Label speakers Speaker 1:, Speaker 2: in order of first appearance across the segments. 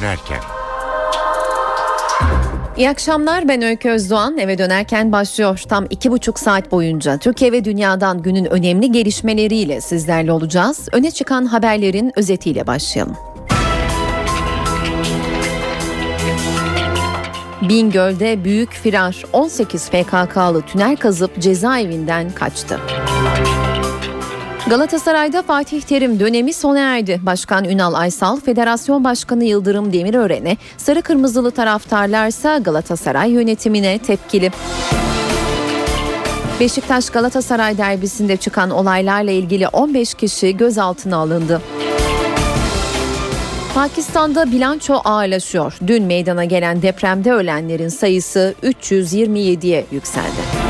Speaker 1: dönerken.
Speaker 2: İyi akşamlar ben Öykü Özdoğan eve dönerken başlıyor tam iki buçuk saat boyunca Türkiye ve dünyadan günün önemli gelişmeleriyle sizlerle olacağız. Öne çıkan haberlerin özetiyle başlayalım. Bingöl'de büyük firar 18 PKK'lı tünel kazıp cezaevinden kaçtı. Galatasaray'da Fatih Terim dönemi sona erdi. Başkan Ünal Aysal, Federasyon Başkanı Yıldırım Demirören'e, sarı kırmızılı taraftarlarsa Galatasaray yönetimine tepkili. Beşiktaş Galatasaray derbisinde çıkan olaylarla ilgili 15 kişi gözaltına alındı. Pakistan'da bilanço ağırlaşıyor. Dün meydana gelen depremde ölenlerin sayısı 327'ye yükseldi.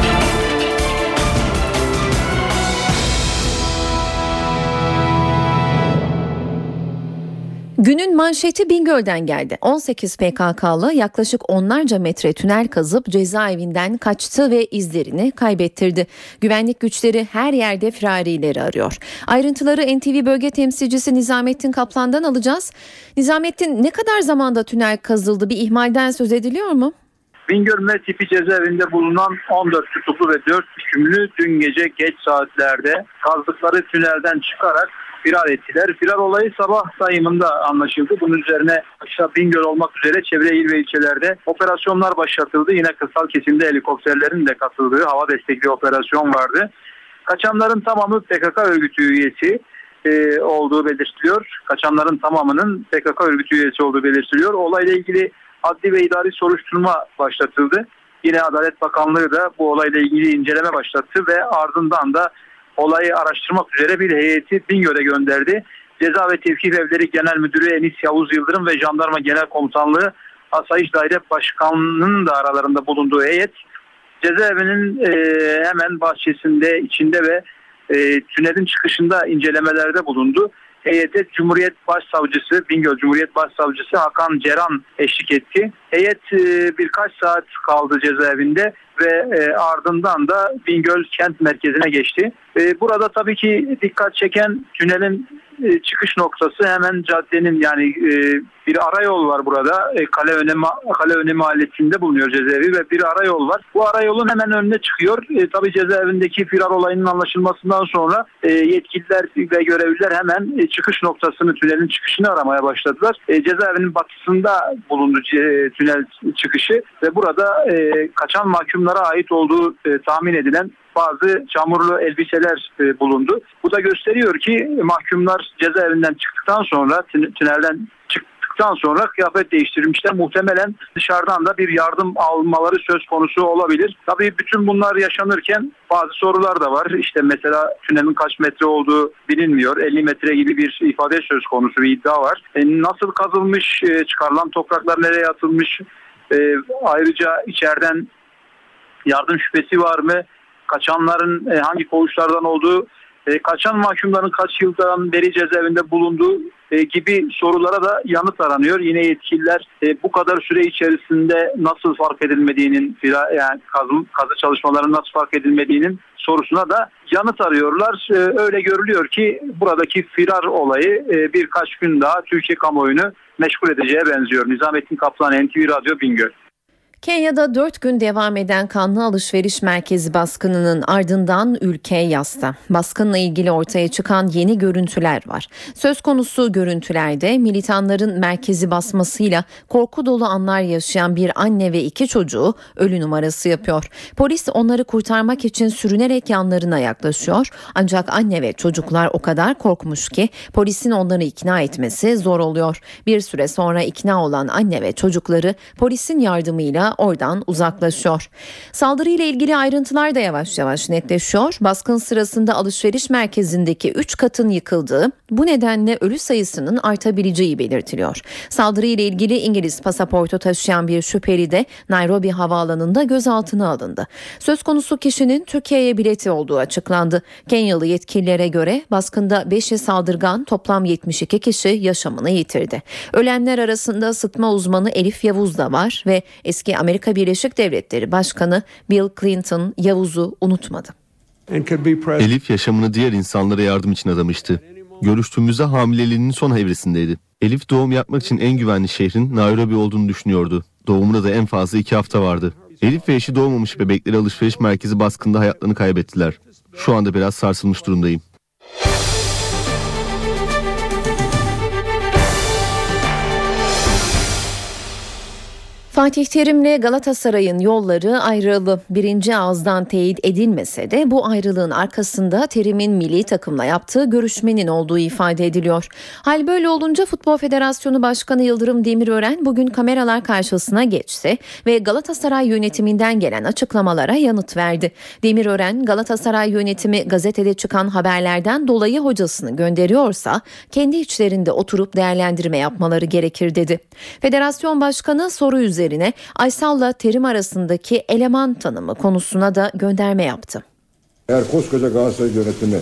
Speaker 2: Günün manşeti Bingöl'den geldi. 18 PKK'lı yaklaşık onlarca metre tünel kazıp cezaevinden kaçtı ve izlerini kaybettirdi. Güvenlik güçleri her yerde firarileri arıyor. Ayrıntıları NTV bölge temsilcisi Nizamettin Kaplan'dan alacağız. Nizamettin ne kadar zamanda tünel kazıldı? Bir ihmalden söz ediliyor mu?
Speaker 3: Bingöl M tipi cezaevinde bulunan 14 tutuklu ve 4 hükümlü dün gece geç saatlerde kazdıkları tünelden çıkarak firar ettiler. Firar olayı sabah sayımında anlaşıldı. Bunun üzerine aşağı Bingöl olmak üzere çevre il ve ilçelerde operasyonlar başlatıldı. Yine kırsal kesimde helikopterlerin de katıldığı hava destekli operasyon vardı. Kaçanların tamamı PKK örgütü üyesi e, olduğu belirtiliyor. Kaçanların tamamının PKK örgütü üyesi olduğu belirtiliyor. Olayla ilgili adli ve idari soruşturma başlatıldı. Yine Adalet Bakanlığı da bu olayla ilgili inceleme başlattı ve ardından da olayı araştırmak üzere bir heyeti Bingöl'e gönderdi. Ceza ve Tevkif Evleri Genel Müdürü Enis Yavuz Yıldırım ve Jandarma Genel Komutanlığı Asayiş Daire Başkanı'nın da aralarında bulunduğu heyet cezaevinin e, hemen bahçesinde, içinde ve e, tünelin çıkışında incelemelerde bulundu. Heyete Cumhuriyet Başsavcısı, Bingöl Cumhuriyet Başsavcısı Hakan Ceran eşlik etti. Heyet e, birkaç saat kaldı cezaevinde ve e, ardından da Bingöl kent merkezine geçti. E, burada tabii ki dikkat çeken tünelin çıkış noktası hemen caddenin yani bir arayol var burada. E, Kale Önemi Kale Önemi mahallesinde bulunuyor cezaevi ve bir arayol var. Bu arayolun hemen önüne çıkıyor. E, tabii cezaevindeki firar olayının anlaşılmasından sonra e, yetkililer ve görevliler hemen e, çıkış noktasını, tünelin çıkışını aramaya başladılar. E, cezaevinin batısında bulundu e, tünel çıkışı ve burada e, kaçan mahkumlara ait olduğu e, tahmin edilen bazı çamurlu elbiseler e, bulundu. Bu da gösteriyor ki mahkumlar cezaevinden çıktıktan sonra tünelden çıktıktan sonra kıyafet değiştirmişler. Muhtemelen dışarıdan da bir yardım almaları söz konusu olabilir. Tabii bütün bunlar yaşanırken bazı sorular da var. İşte mesela tünelin kaç metre olduğu bilinmiyor. 50 metre gibi bir ifade söz konusu bir iddia var. E, nasıl kazılmış, e, çıkarılan topraklar nereye atılmış? E, ayrıca içeriden yardım şüphesi var mı? kaçanların e, hangi koğuşlardan olduğu, e, kaçan mahkumların kaç yıldan beri cezaevinde bulunduğu e, gibi sorulara da yanıt aranıyor. Yine yetkililer e, bu kadar süre içerisinde nasıl fark edilmediğinin yani kazı, kazı çalışmalarının nasıl fark edilmediğinin sorusuna da yanıt arıyorlar. E, öyle görülüyor ki buradaki firar olayı e, birkaç gün daha Türkiye kamuoyunu meşgul edeceğe benziyor. Nizamettin Kaplan, NTV Radyo Bingöl.
Speaker 2: Kenya'da 4 gün devam eden kanlı alışveriş merkezi baskınının ardından ülke yasta. Baskınla ilgili ortaya çıkan yeni görüntüler var. Söz konusu görüntülerde militanların merkezi basmasıyla korku dolu anlar yaşayan bir anne ve iki çocuğu ölü numarası yapıyor. Polis onları kurtarmak için sürünerek yanlarına yaklaşıyor. Ancak anne ve çocuklar o kadar korkmuş ki polisin onları ikna etmesi zor oluyor. Bir süre sonra ikna olan anne ve çocukları polisin yardımıyla oradan uzaklaşıyor. Saldırıyla ilgili ayrıntılar da yavaş yavaş netleşiyor. Baskın sırasında alışveriş merkezindeki 3 katın yıkıldığı, bu nedenle ölü sayısının artabileceği belirtiliyor. Saldırıyla ilgili İngiliz pasaportu taşıyan bir şüpheli de Nairobi havaalanında gözaltına alındı. Söz konusu kişinin Türkiye'ye bileti olduğu açıklandı. Kenyalı yetkililere göre baskında 5'i saldırgan toplam 72 kişi yaşamını yitirdi. Ölenler arasında sıtma uzmanı Elif Yavuz da var ve eski Amerika Birleşik Devletleri Başkanı Bill Clinton Yavuz'u unutmadı.
Speaker 4: Elif yaşamını diğer insanlara yardım için adamıştı. Görüştüğümüzde hamileliğinin son evresindeydi.
Speaker 5: Elif doğum yapmak için en güvenli şehrin Nairobi olduğunu düşünüyordu. Doğumuna da en fazla iki hafta vardı. Elif ve eşi doğmamış bebekleri alışveriş merkezi baskında hayatlarını kaybettiler. Şu anda biraz sarsılmış durumdayım.
Speaker 2: Fatih Terim'le Galatasaray'ın yolları ayrılı. Birinci ağızdan teyit edilmese de bu ayrılığın arkasında Terim'in milli takımla yaptığı görüşmenin olduğu ifade ediliyor. Hal böyle olunca Futbol Federasyonu Başkanı Yıldırım Demirören bugün kameralar karşısına geçti ve Galatasaray yönetiminden gelen açıklamalara yanıt verdi. Demirören Galatasaray yönetimi gazetede çıkan haberlerden dolayı hocasını gönderiyorsa kendi içlerinde oturup değerlendirme yapmaları gerekir dedi. Federasyon Başkanı soru üzerine Aysal'la Terim arasındaki eleman tanımı konusuna da gönderme yaptı.
Speaker 6: Eğer koskoca Galatasaray yönetimi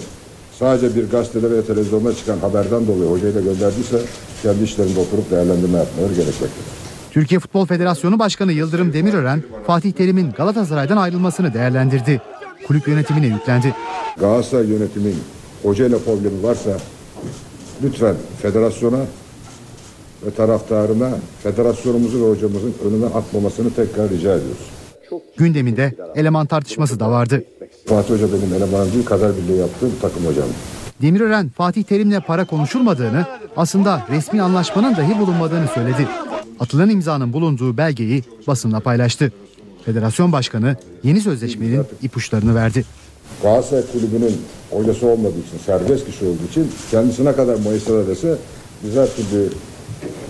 Speaker 6: sadece bir gazetede veya televizyonda çıkan haberden dolayı hocayı da gönderdiyse kendi işlerinde oturup değerlendirme yapmaları gerekmektedir.
Speaker 7: Türkiye Futbol Federasyonu Başkanı Yıldırım Demirören, Fatih Terim'in Galatasaray'dan ayrılmasını değerlendirdi. Kulüp yönetimine yüklendi.
Speaker 6: Galatasaray yönetimin hocayla problemi varsa lütfen federasyona ve taraftarına federasyonumuzu ve hocamızın önünden atmamasını tekrar rica ediyoruz.
Speaker 7: Gündeminde eleman tartışması da vardı.
Speaker 6: Fatih Hoca benim elemanım değil, kader birliği yaptığım takım hocam.
Speaker 7: Demirören Fatih Terim'le para konuşulmadığını, aslında resmi anlaşmanın dahi bulunmadığını söyledi. Atılan imzanın bulunduğu belgeyi basınla paylaştı. Federasyon Başkanı yeni sözleşmenin ipuçlarını verdi.
Speaker 6: Galatasaray kulübünün hocası olmadığı için, serbest kişi olduğu için kendisine kadar Mayıs'ta dese biz her türlü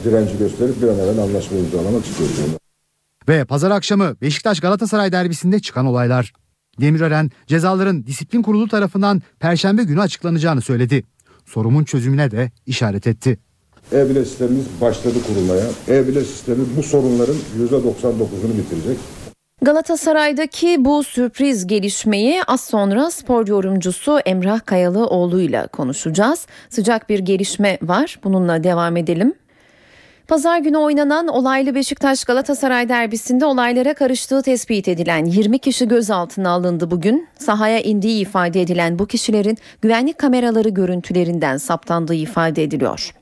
Speaker 6: direnci gösterip bir an evvel anlaşma imzalamak istiyoruz.
Speaker 7: Ve pazar akşamı Beşiktaş Galatasaray derbisinde çıkan olaylar. Demirören cezaların disiplin kurulu tarafından perşembe günü açıklanacağını söyledi. Sorumun çözümüne de işaret etti.
Speaker 6: E-bile sistemimiz başladı kurulmaya. E-bile sistemi bu sorunların %99'unu bitirecek.
Speaker 2: Galatasaray'daki bu sürpriz gelişmeyi az sonra spor yorumcusu Emrah Kayalıoğlu ile konuşacağız. Sıcak bir gelişme var. Bununla devam edelim. Pazar günü oynanan olaylı Beşiktaş Galatasaray derbisinde olaylara karıştığı tespit edilen 20 kişi gözaltına alındı bugün. Sahaya indiği ifade edilen bu kişilerin güvenlik kameraları görüntülerinden saptandığı ifade ediliyor.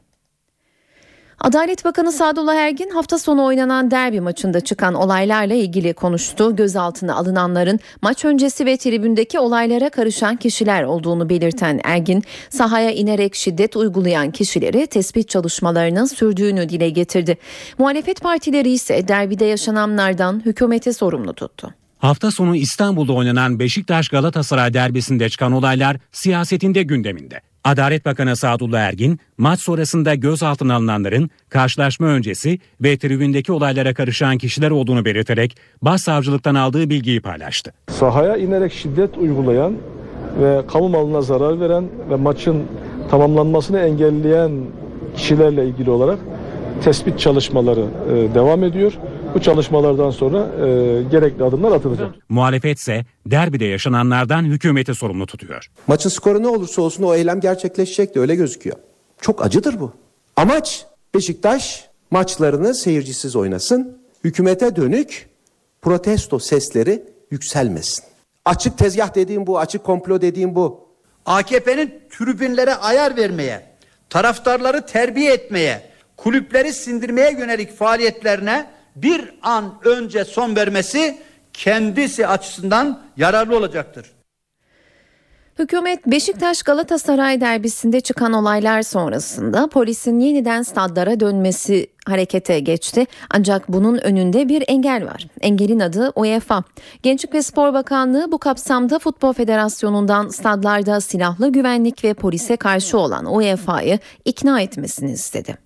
Speaker 2: Adalet Bakanı Sadullah Ergin hafta sonu oynanan derbi maçında çıkan olaylarla ilgili konuştu. Gözaltına alınanların maç öncesi ve tribündeki olaylara karışan kişiler olduğunu belirten Ergin, sahaya inerek şiddet uygulayan kişileri tespit çalışmalarının sürdüğünü dile getirdi. Muhalefet partileri ise derbide yaşananlardan hükümete sorumlu tuttu.
Speaker 8: Hafta sonu İstanbul'da oynanan Beşiktaş Galatasaray derbisinde çıkan olaylar siyasetinde gündeminde. Adalet Bakanı Sadullah Ergin, maç sonrasında gözaltına alınanların karşılaşma öncesi ve tribündeki olaylara karışan kişiler olduğunu belirterek başsavcılıktan aldığı bilgiyi paylaştı.
Speaker 9: Sahaya inerek şiddet uygulayan ve kamu malına zarar veren ve maçın tamamlanmasını engelleyen kişilerle ilgili olarak tespit çalışmaları e, devam ediyor. Bu çalışmalardan sonra e, gerekli adımlar atılacak.
Speaker 8: Muhalefet ise derbide yaşananlardan hükümeti sorumlu tutuyor.
Speaker 10: Maçın skoru ne olursa olsun o eylem gerçekleşecek de öyle gözüküyor. Çok acıdır bu. Amaç Beşiktaş maçlarını seyircisiz oynasın. Hükümete dönük protesto sesleri yükselmesin. Açık tezgah dediğim bu, açık komplo dediğim bu.
Speaker 11: AKP'nin tribünlere ayar vermeye, taraftarları terbiye etmeye, kulüpleri sindirmeye yönelik faaliyetlerine bir an önce son vermesi kendisi açısından yararlı olacaktır.
Speaker 2: Hükümet Beşiktaş Galatasaray derbisinde çıkan olaylar sonrasında polisin yeniden stadlara dönmesi harekete geçti. Ancak bunun önünde bir engel var. Engelin adı UEFA. Gençlik ve Spor Bakanlığı bu kapsamda Futbol Federasyonu'ndan stadlarda silahlı güvenlik ve polise karşı olan UEFA'yı ikna etmesini istedi.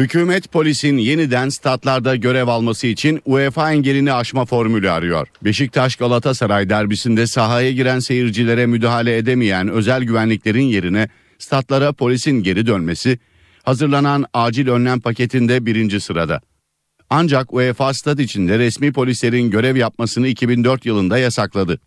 Speaker 12: Hükümet polisin yeniden statlarda görev alması için UEFA engelini aşma formülü arıyor. Beşiktaş Galatasaray derbisinde sahaya giren seyircilere müdahale edemeyen özel güvenliklerin yerine statlara polisin geri dönmesi hazırlanan acil önlem paketinde birinci sırada. Ancak UEFA stad içinde resmi polislerin görev yapmasını 2004 yılında yasakladı.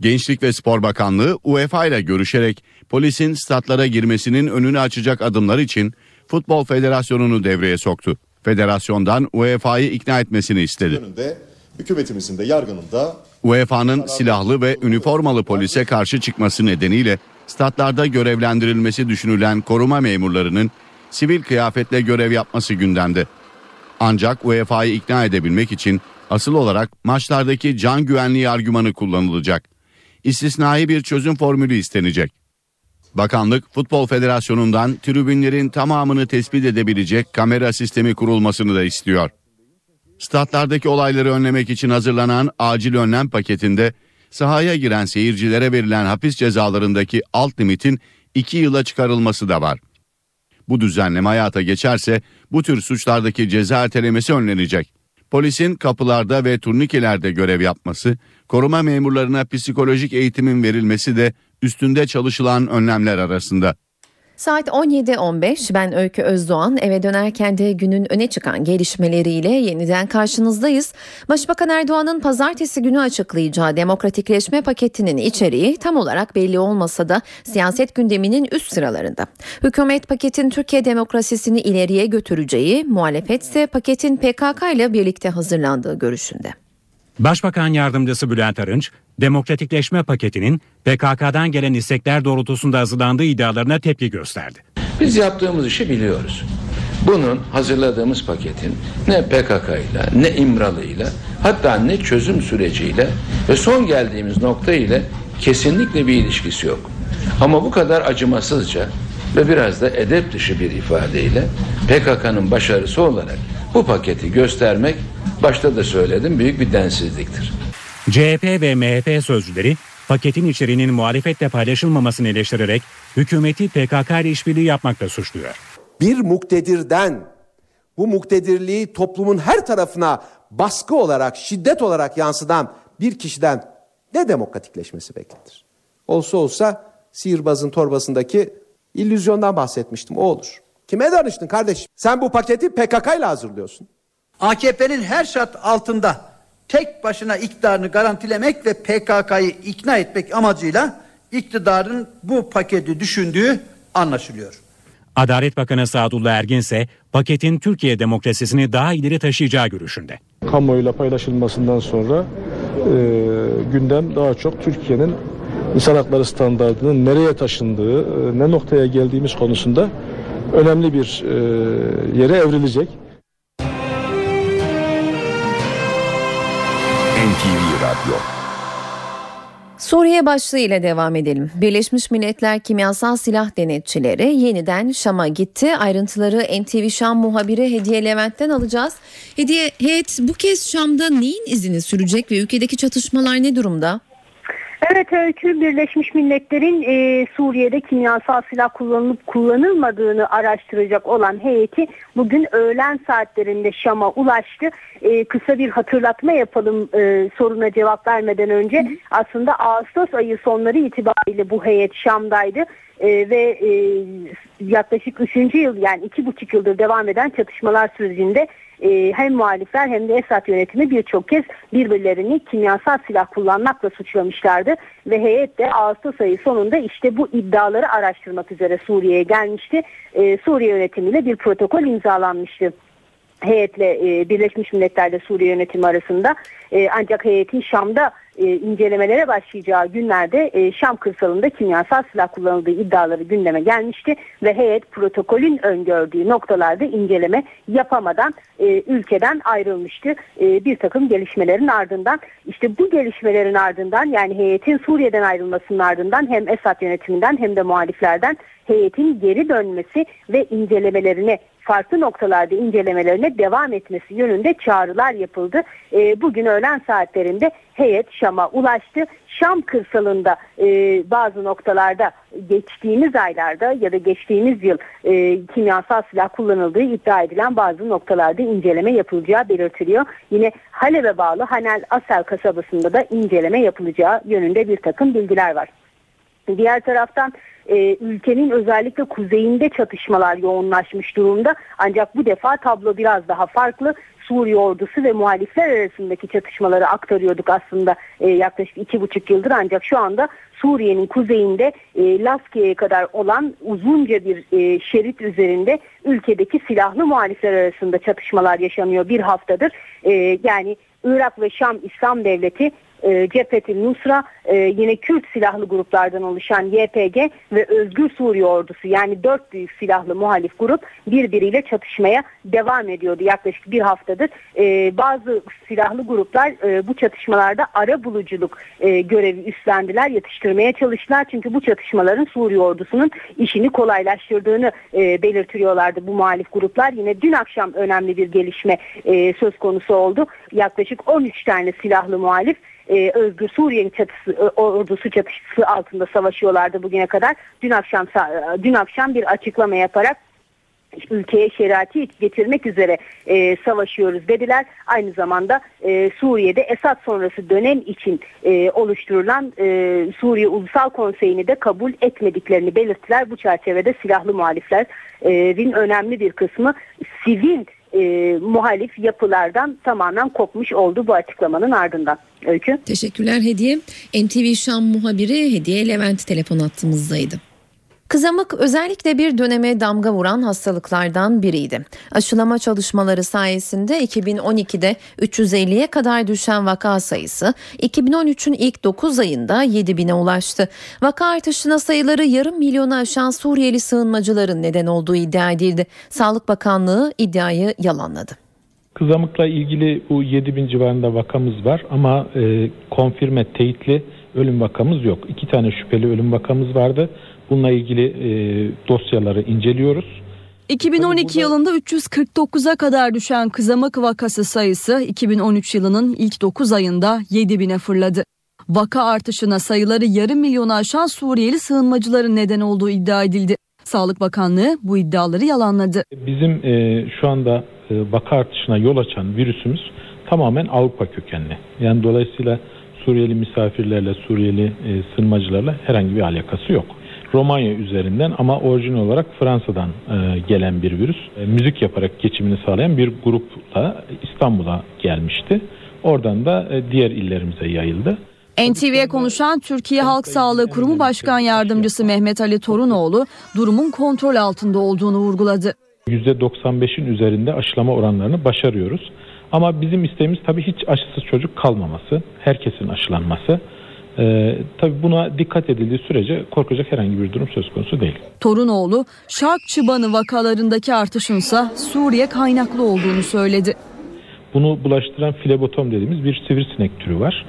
Speaker 12: Gençlik ve Spor Bakanlığı UEFA ile görüşerek polisin statlara girmesinin önünü açacak adımlar için Futbol Federasyonu'nu devreye soktu. Federasyondan UEFA'yı ikna etmesini istedi.
Speaker 13: Önünde hükümetimizin de yargının da
Speaker 12: UEFA'nın silahlı ve üniformalı polise karşı çıkması nedeniyle statlarda görevlendirilmesi düşünülen koruma memurlarının sivil kıyafetle görev yapması gündemde. Ancak UEFA'yı ikna edebilmek için asıl olarak maçlardaki can güvenliği argümanı kullanılacak. İstisnai bir çözüm formülü istenecek. Bakanlık Futbol Federasyonu'ndan tribünlerin tamamını tespit edebilecek kamera sistemi kurulmasını da istiyor. Statlardaki olayları önlemek için hazırlanan acil önlem paketinde sahaya giren seyircilere verilen hapis cezalarındaki alt limitin 2 yıla çıkarılması da var. Bu düzenleme hayata geçerse bu tür suçlardaki ceza ertelemesi önlenecek. Polisin kapılarda ve turnikelerde görev yapması, koruma memurlarına psikolojik eğitimin verilmesi de üstünde çalışılan önlemler arasında.
Speaker 2: Saat 17.15 ben Öykü Özdoğan eve dönerken de günün öne çıkan gelişmeleriyle yeniden karşınızdayız. Başbakan Erdoğan'ın pazartesi günü açıklayacağı demokratikleşme paketinin içeriği tam olarak belli olmasa da siyaset gündeminin üst sıralarında. Hükümet paketin Türkiye demokrasisini ileriye götüreceği, muhalefet paketin PKK ile birlikte hazırlandığı görüşünde.
Speaker 8: Başbakan Yardımcısı Bülent Arınç, demokratikleşme paketinin PKK'dan gelen istekler doğrultusunda hazırlandığı iddialarına tepki gösterdi.
Speaker 14: Biz yaptığımız işi biliyoruz. Bunun hazırladığımız paketin ne PKK ile ne İmralı ile hatta ne çözüm süreciyle ve son geldiğimiz nokta ile kesinlikle bir ilişkisi yok. Ama bu kadar acımasızca ve biraz da edep dışı bir ifadeyle PKK'nın başarısı olarak bu paketi göstermek başta da söyledim büyük bir densizliktir.
Speaker 8: CHP ve MHP sözcüleri paketin içeriğinin muhalefetle paylaşılmamasını eleştirerek hükümeti PKK ile işbirliği yapmakla suçluyor.
Speaker 15: Bir muktedirden bu muktedirliği toplumun her tarafına baskı olarak, şiddet olarak yansıdan bir kişiden ne demokratikleşmesi beklenir? Olsa olsa sihirbazın torbasındaki illüzyondan bahsetmiştim o olur. Kime danıştın kardeşim? Sen bu paketi PKK ile hazırlıyorsun.
Speaker 11: AKP'nin her şart altında tek başına iktidarını garantilemek ve PKK'yı ikna etmek amacıyla iktidarın bu paketi düşündüğü anlaşılıyor.
Speaker 8: Adalet Bakanı Sadullah Ergin ise paketin Türkiye demokrasisini daha ileri taşıyacağı görüşünde.
Speaker 9: Kamuoyuyla paylaşılmasından sonra e, gündem daha çok Türkiye'nin insan hakları standartının nereye taşındığı, e, ne noktaya geldiğimiz konusunda önemli bir e, yere evrilecek.
Speaker 16: Radyo
Speaker 2: Suriye başlığı ile devam edelim. Birleşmiş Milletler Kimyasal Silah Denetçileri yeniden Şam'a gitti. Ayrıntıları NTV Şam muhabiri Hediye Levent'ten alacağız. Hediye, heyet bu kez Şam'da neyin izini sürecek ve ülkedeki çatışmalar ne durumda?
Speaker 17: Evet Öykü Birleşmiş Milletler'in e, Suriye'de kimyasal silah kullanılıp kullanılmadığını araştıracak olan heyeti bugün öğlen saatlerinde Şam'a ulaştı. E, kısa bir hatırlatma yapalım e, soruna cevap vermeden önce. Hı. Aslında Ağustos ayı sonları itibariyle bu heyet Şam'daydı. Ee, ve e, yaklaşık 3. yıl yani 2,5 yıldır devam eden çatışmalar sürecinde e, hem muhalifler hem de Esad yönetimi birçok kez birbirlerini kimyasal silah kullanmakla suçlamışlardı ve heyet de Ağustos ayı sonunda işte bu iddiaları araştırmak üzere Suriye'ye gelmişti. E, Suriye yönetimiyle bir protokol imzalanmıştı heyetle e, Birleşmiş Milletler'de Suriye yönetimi arasında e, ancak heyetin Şam'da e, incelemelere başlayacağı günlerde e, Şam kırsalında kimyasal silah kullanıldığı iddiaları gündeme gelmişti ve heyet protokolün öngördüğü noktalarda inceleme yapamadan e, ülkeden ayrılmıştı. E, bir takım gelişmelerin ardından işte bu gelişmelerin ardından yani heyetin Suriye'den ayrılmasının ardından hem Esad yönetiminden hem de muhaliflerden heyetin geri dönmesi ve incelemelerine farklı noktalarda incelemelerine devam etmesi yönünde çağrılar yapıldı. E, bugün öğlen saatlerinde heyet Şam'a ulaştı. Şam kırsalında e, bazı noktalarda geçtiğimiz aylarda ya da geçtiğimiz yıl e, kimyasal silah kullanıldığı iddia edilen bazı noktalarda inceleme yapılacağı belirtiliyor. Yine Halep'e bağlı Hanel Asel kasabasında da inceleme yapılacağı yönünde bir takım bilgiler var. Diğer taraftan e, ülkenin özellikle kuzeyinde çatışmalar yoğunlaşmış durumda. Ancak bu defa tablo biraz daha farklı. Suriye ordusu ve muhalifler arasındaki çatışmaları aktarıyorduk aslında e, yaklaşık iki buçuk yıldır ancak şu anda Suriye'nin kuzeyinde e, Laskiye'ye kadar olan uzunca bir e, şerit üzerinde ülkedeki silahlı muhalifler arasında çatışmalar yaşanıyor bir haftadır. E, yani Irak ve Şam İslam Devleti e, Cephetil Nusra, e, yine Kürt silahlı gruplardan oluşan YPG ve Özgür Suriye Ordusu yani dört büyük silahlı muhalif grup birbiriyle çatışmaya devam ediyordu yaklaşık bir haftadır. E, bazı silahlı gruplar e, bu çatışmalarda ara buluculuk e, görevi üstlendiler, yatıştırmaya çalıştılar. Çünkü bu çatışmaların Suriye ordusunun işini kolaylaştırdığını e, belirtiyorlardı bu muhalif gruplar. Yine dün akşam önemli bir gelişme e, söz konusu oldu. Yaklaşık 13 tane silahlı muhalif e, Özgür Suriye'nin çatısı, e, ordusu çatısı altında savaşıyorlardı bugüne kadar. Dün akşam sa- dün akşam bir açıklama yaparak ülkeye şeriatı getirmek üzere e, savaşıyoruz dediler. Aynı zamanda e, Suriye'de Esad sonrası dönem için e, oluşturulan e, Suriye Ulusal Konseyi'ni de kabul etmediklerini belirttiler. Bu çerçevede silahlı muhaliflerin önemli bir kısmı sivil e, muhalif yapılardan tamamen kopmuş oldu bu açıklamanın ardından. Öykü.
Speaker 2: Teşekkürler Hediye. NTV Şam muhabiri Hediye Levent telefon attığımızdaydı. Kızamık özellikle bir döneme damga vuran hastalıklardan biriydi. Aşılama çalışmaları sayesinde 2012'de 350'ye kadar düşen vaka sayısı 2013'ün ilk 9 ayında 7000'e ulaştı. Vaka artışına sayıları yarım milyonu aşan Suriyeli sığınmacıların neden olduğu iddia edildi. Sağlık Bakanlığı iddiayı yalanladı.
Speaker 16: Kızamıkla ilgili bu 7000 civarında vakamız var ama e, konfirme teyitli ölüm vakamız yok. İki tane şüpheli ölüm vakamız vardı. Bununla ilgili e, dosyaları inceliyoruz.
Speaker 18: 2012 yılında 349'a kadar düşen kızamık vakası sayısı 2013 yılının ilk 9 ayında 7000'e fırladı. Vaka artışına sayıları yarım milyonu aşan Suriyeli sığınmacıların neden olduğu iddia edildi. Sağlık Bakanlığı bu iddiaları yalanladı.
Speaker 16: Bizim e, şu anda e, vaka artışına yol açan virüsümüz tamamen Avrupa kökenli. Yani dolayısıyla Suriyeli misafirlerle, Suriyeli e, sığınmacılarla herhangi bir alakası yok. Romanya üzerinden ama orijinal olarak Fransa'dan e, gelen bir virüs. E, müzik yaparak geçimini sağlayan bir grupla İstanbul'a gelmişti. Oradan da e, diğer illerimize yayıldı.
Speaker 18: NTV'ye konuşan Türkiye Halk Sağlığı Kurumu Başkan Yardımcısı Mehmet Ali Torunoğlu durumun kontrol altında olduğunu vurguladı.
Speaker 16: %95'in üzerinde aşılama oranlarını başarıyoruz. Ama bizim isteğimiz tabii hiç aşısız çocuk kalmaması, herkesin aşılanması. Ee, tabii buna dikkat edildiği sürece korkacak herhangi bir durum söz konusu değil.
Speaker 18: Torunoğlu, Şark çıbanı vakalarındaki artışınsa Suriye kaynaklı olduğunu söyledi.
Speaker 16: Bunu bulaştıran flebotom dediğimiz bir sivrisinek türü var.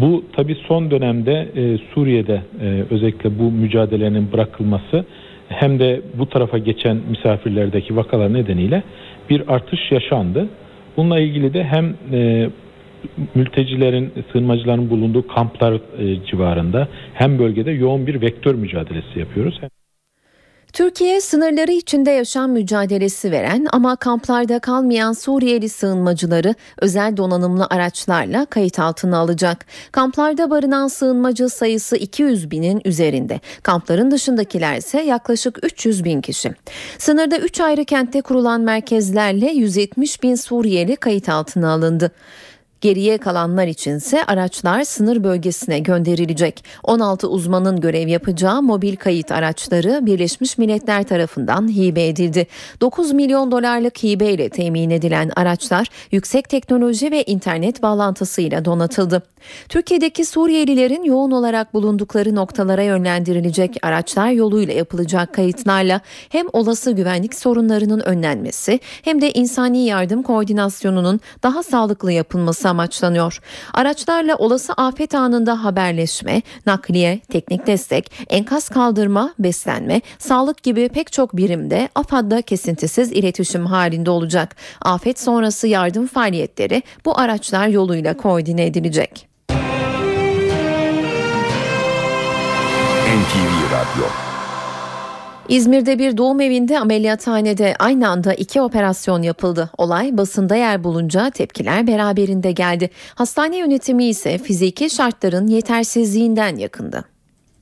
Speaker 16: Bu tabii son dönemde e, Suriye'de e, özellikle bu mücadelenin bırakılması hem de bu tarafa geçen misafirlerdeki vakalar nedeniyle bir artış yaşandı. Bununla ilgili de hem e, mültecilerin, sığınmacıların bulunduğu kamplar e, civarında hem bölgede yoğun bir vektör mücadelesi yapıyoruz.
Speaker 2: Türkiye sınırları içinde yaşam mücadelesi veren ama kamplarda kalmayan Suriyeli sığınmacıları özel donanımlı araçlarla kayıt altına alacak. Kamplarda barınan sığınmacı sayısı 200 binin üzerinde. Kampların dışındakiler ise yaklaşık 300 bin kişi. Sınırda 3 ayrı kentte kurulan merkezlerle 170 bin Suriyeli kayıt altına alındı. Geriye kalanlar içinse araçlar sınır bölgesine gönderilecek. 16 uzmanın görev yapacağı mobil kayıt araçları Birleşmiş Milletler tarafından hibe edildi. 9 milyon dolarlık hibe ile temin edilen araçlar yüksek teknoloji ve internet bağlantısıyla donatıldı. Türkiye'deki Suriyelilerin yoğun olarak bulundukları noktalara yönlendirilecek araçlar yoluyla yapılacak kayıtlarla hem olası güvenlik sorunlarının önlenmesi hem de insani yardım koordinasyonunun daha sağlıklı yapılması amaçlanıyor. Araçlarla olası afet anında haberleşme, nakliye, teknik destek, enkaz kaldırma, beslenme, sağlık gibi pek çok birimde AFAD'da kesintisiz iletişim halinde olacak. Afet sonrası yardım faaliyetleri bu araçlar yoluyla koordine edilecek.
Speaker 19: NTV Radyo
Speaker 2: İzmir'de bir doğum evinde ameliyathanede aynı anda iki operasyon yapıldı. Olay basında yer bulunca tepkiler beraberinde geldi. Hastane yönetimi ise fiziki şartların yetersizliğinden yakındı.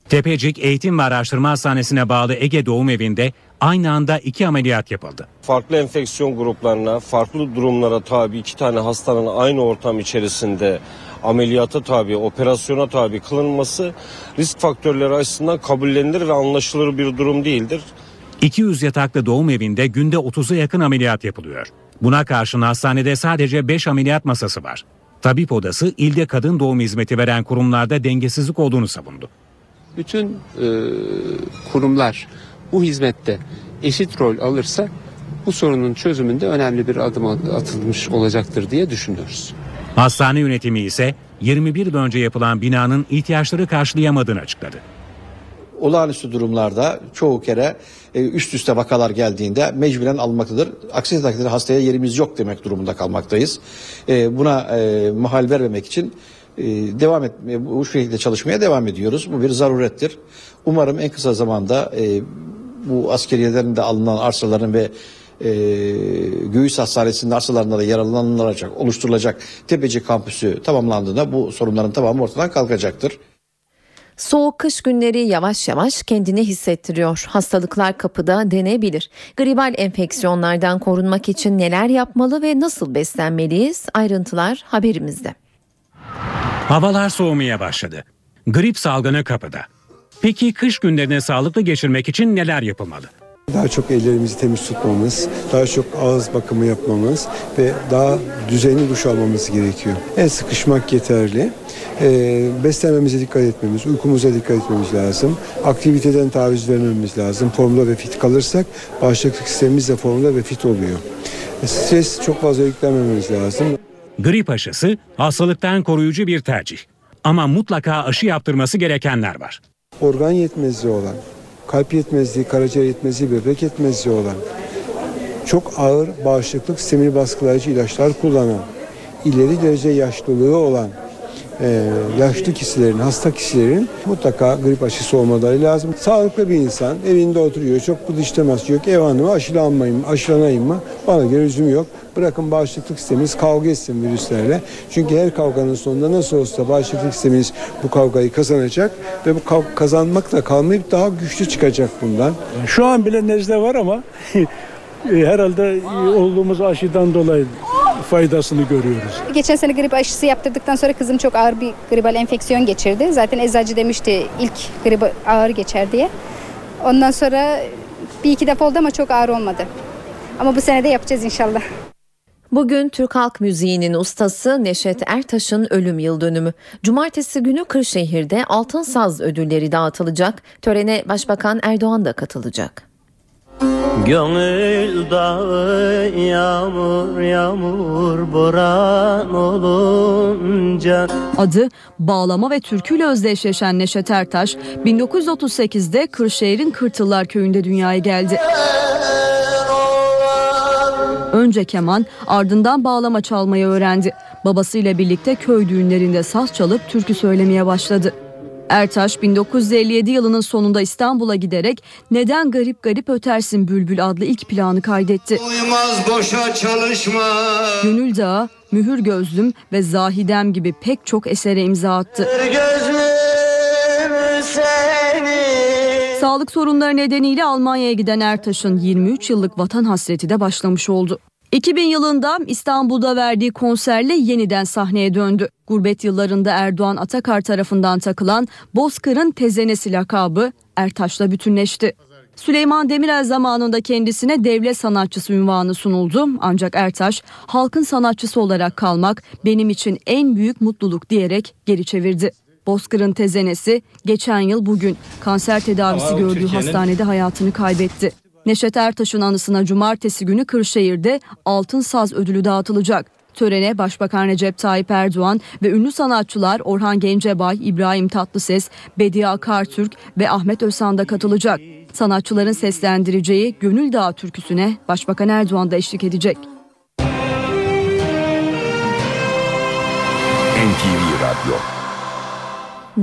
Speaker 8: Tepecik Eğitim ve Araştırma Hastanesi'ne bağlı Ege Doğum Evi'nde aynı anda iki ameliyat yapıldı.
Speaker 20: Farklı enfeksiyon gruplarına, farklı durumlara tabi iki tane hastanın aynı ortam içerisinde ameliyata tabi, operasyona tabi kılınması risk faktörleri açısından kabullenilir ve anlaşılır bir durum değildir.
Speaker 8: 200 yataklı doğum evinde günde 30'a yakın ameliyat yapılıyor. Buna karşın hastanede sadece 5 ameliyat masası var. Tabip Odası ilde kadın doğum hizmeti veren kurumlarda dengesizlik olduğunu savundu.
Speaker 19: bütün e, kurumlar bu hizmette eşit rol alırsa bu sorunun çözümünde önemli bir adım atılmış olacaktır diye düşünüyoruz.
Speaker 8: Hastane yönetimi ise 21 yıl önce yapılan binanın ihtiyaçları karşılayamadığını açıkladı.
Speaker 21: olağanüstü durumlarda çoğu kere e, üst üste vakalar geldiğinde mecburen alınmaktadır. Aksi takdirde hastaya yerimiz yok demek durumunda kalmaktayız. E, Buna e, mahal vermemek için devam etmeye, bu şekilde çalışmaya devam ediyoruz. Bu bir zarurettir. Umarım en kısa zamanda bu askeriyelerin de alınan arsaların ve e, Göğüs Hastanesi'nin arsalarında da yararlanılacak, oluşturulacak Tepeci kampüsü tamamlandığında bu sorunların tamamı ortadan kalkacaktır.
Speaker 2: Soğuk kış günleri yavaş yavaş kendini hissettiriyor. Hastalıklar kapıda denebilir. Gribal enfeksiyonlardan korunmak için neler yapmalı ve nasıl beslenmeliyiz? Ayrıntılar haberimizde.
Speaker 8: Havalar soğumaya başladı. Grip salgını kapıda. Peki kış günlerini sağlıklı geçirmek için neler yapılmalı?
Speaker 22: Daha çok ellerimizi temiz tutmamız, daha çok ağız bakımı yapmamız ve daha düzenli duş almamız gerekiyor. El sıkışmak yeterli. Ee, beslenmemize dikkat etmemiz, uykumuza dikkat etmemiz lazım. Aktiviteden taviz vermemiz lazım. Formda ve fit kalırsak bağışıklık sistemimiz de formda ve fit oluyor. Stres çok fazla yüklenmememiz lazım.
Speaker 8: Grip aşısı hastalıktan koruyucu bir tercih. Ama mutlaka aşı yaptırması gerekenler var.
Speaker 22: Organ yetmezliği olan, kalp yetmezliği, karaciğer yetmezliği, böbrek yetmezliği olan, çok ağır bağışıklık sistemini baskılayıcı ilaçlar kullanan, ileri derece yaşlılığı olan, e, yaşlı kişilerin, hasta kişilerin mutlaka grip aşısı olmaları lazım. Sağlıklı bir insan evinde oturuyor, çok bu dış temas yok, ev hanımı aşılanmayayım aşılanayım mı? Bana göre lüzum yok. Bırakın bağışıklık sistemimiz kavga etsin virüslerle. Çünkü her kavganın sonunda nasıl olsa bağışıklık sistemimiz bu kavgayı kazanacak ve bu kav- kazanmakla kalmayıp daha güçlü çıkacak bundan.
Speaker 23: Şu an bile nezle var ama herhalde olduğumuz aşıdan dolayı faydasını görüyoruz.
Speaker 24: Geçen sene grip aşısı yaptırdıktan sonra kızım çok ağır bir gribal enfeksiyon geçirdi. Zaten eczacı demişti ilk grip ağır geçer diye. Ondan sonra bir iki defa oldu ama çok ağır olmadı. Ama bu sene de yapacağız inşallah.
Speaker 2: Bugün Türk halk müziğinin ustası Neşet Ertaş'ın ölüm yıl dönümü. Cumartesi günü Kırşehir'de Altın Saz ödülleri dağıtılacak. Törene Başbakan Erdoğan da katılacak.
Speaker 25: Gönül dağı yağmur yağmur boran olunca
Speaker 18: Adı bağlama ve türküyle özdeşleşen Neşet Ertaş 1938'de Kırşehir'in Kırtıllar köyünde dünyaya geldi. Önce keman ardından bağlama çalmayı öğrendi. Babasıyla birlikte köy düğünlerinde saz çalıp türkü söylemeye başladı. Ertaş 1957 yılının sonunda İstanbul'a giderek Neden Garip Garip Ötersin Bülbül adlı ilk planı kaydetti.
Speaker 25: Uymaz boşa çalışma
Speaker 18: Gönül Dağı, Mühür Gözlüm ve Zahidem gibi pek çok esere imza attı.
Speaker 25: Gözlüm seni
Speaker 18: Sağlık sorunları nedeniyle Almanya'ya giden Ertaş'ın 23 yıllık vatan hasreti de başlamış oldu. 2000 yılında İstanbul'da verdiği konserle yeniden sahneye döndü. Gurbet yıllarında Erdoğan Atakar tarafından takılan Bozkır'ın tezenesi lakabı Ertaş'la bütünleşti. Süleyman Demirel zamanında kendisine devlet sanatçısı unvanı sunuldu ancak Ertaş halkın sanatçısı olarak kalmak benim için en büyük mutluluk diyerek geri çevirdi. Bozkır'ın tezenesi geçen yıl bugün kanser tedavisi
Speaker 25: Ama
Speaker 18: gördüğü hastanede hayatını kaybetti. Neşet Ertaş'ın anısına cumartesi günü Kırşehir'de Altın Saz ödülü dağıtılacak. Törene Başbakan Recep Tayyip Erdoğan ve ünlü sanatçılar Orhan Gencebay, İbrahim Tatlıses, Bediye Akartürk ve Ahmet Özhan da katılacak. Sanatçıların seslendireceği Gönül Dağı türküsüne Başbakan Erdoğan da eşlik edecek.
Speaker 26: NTV Radyo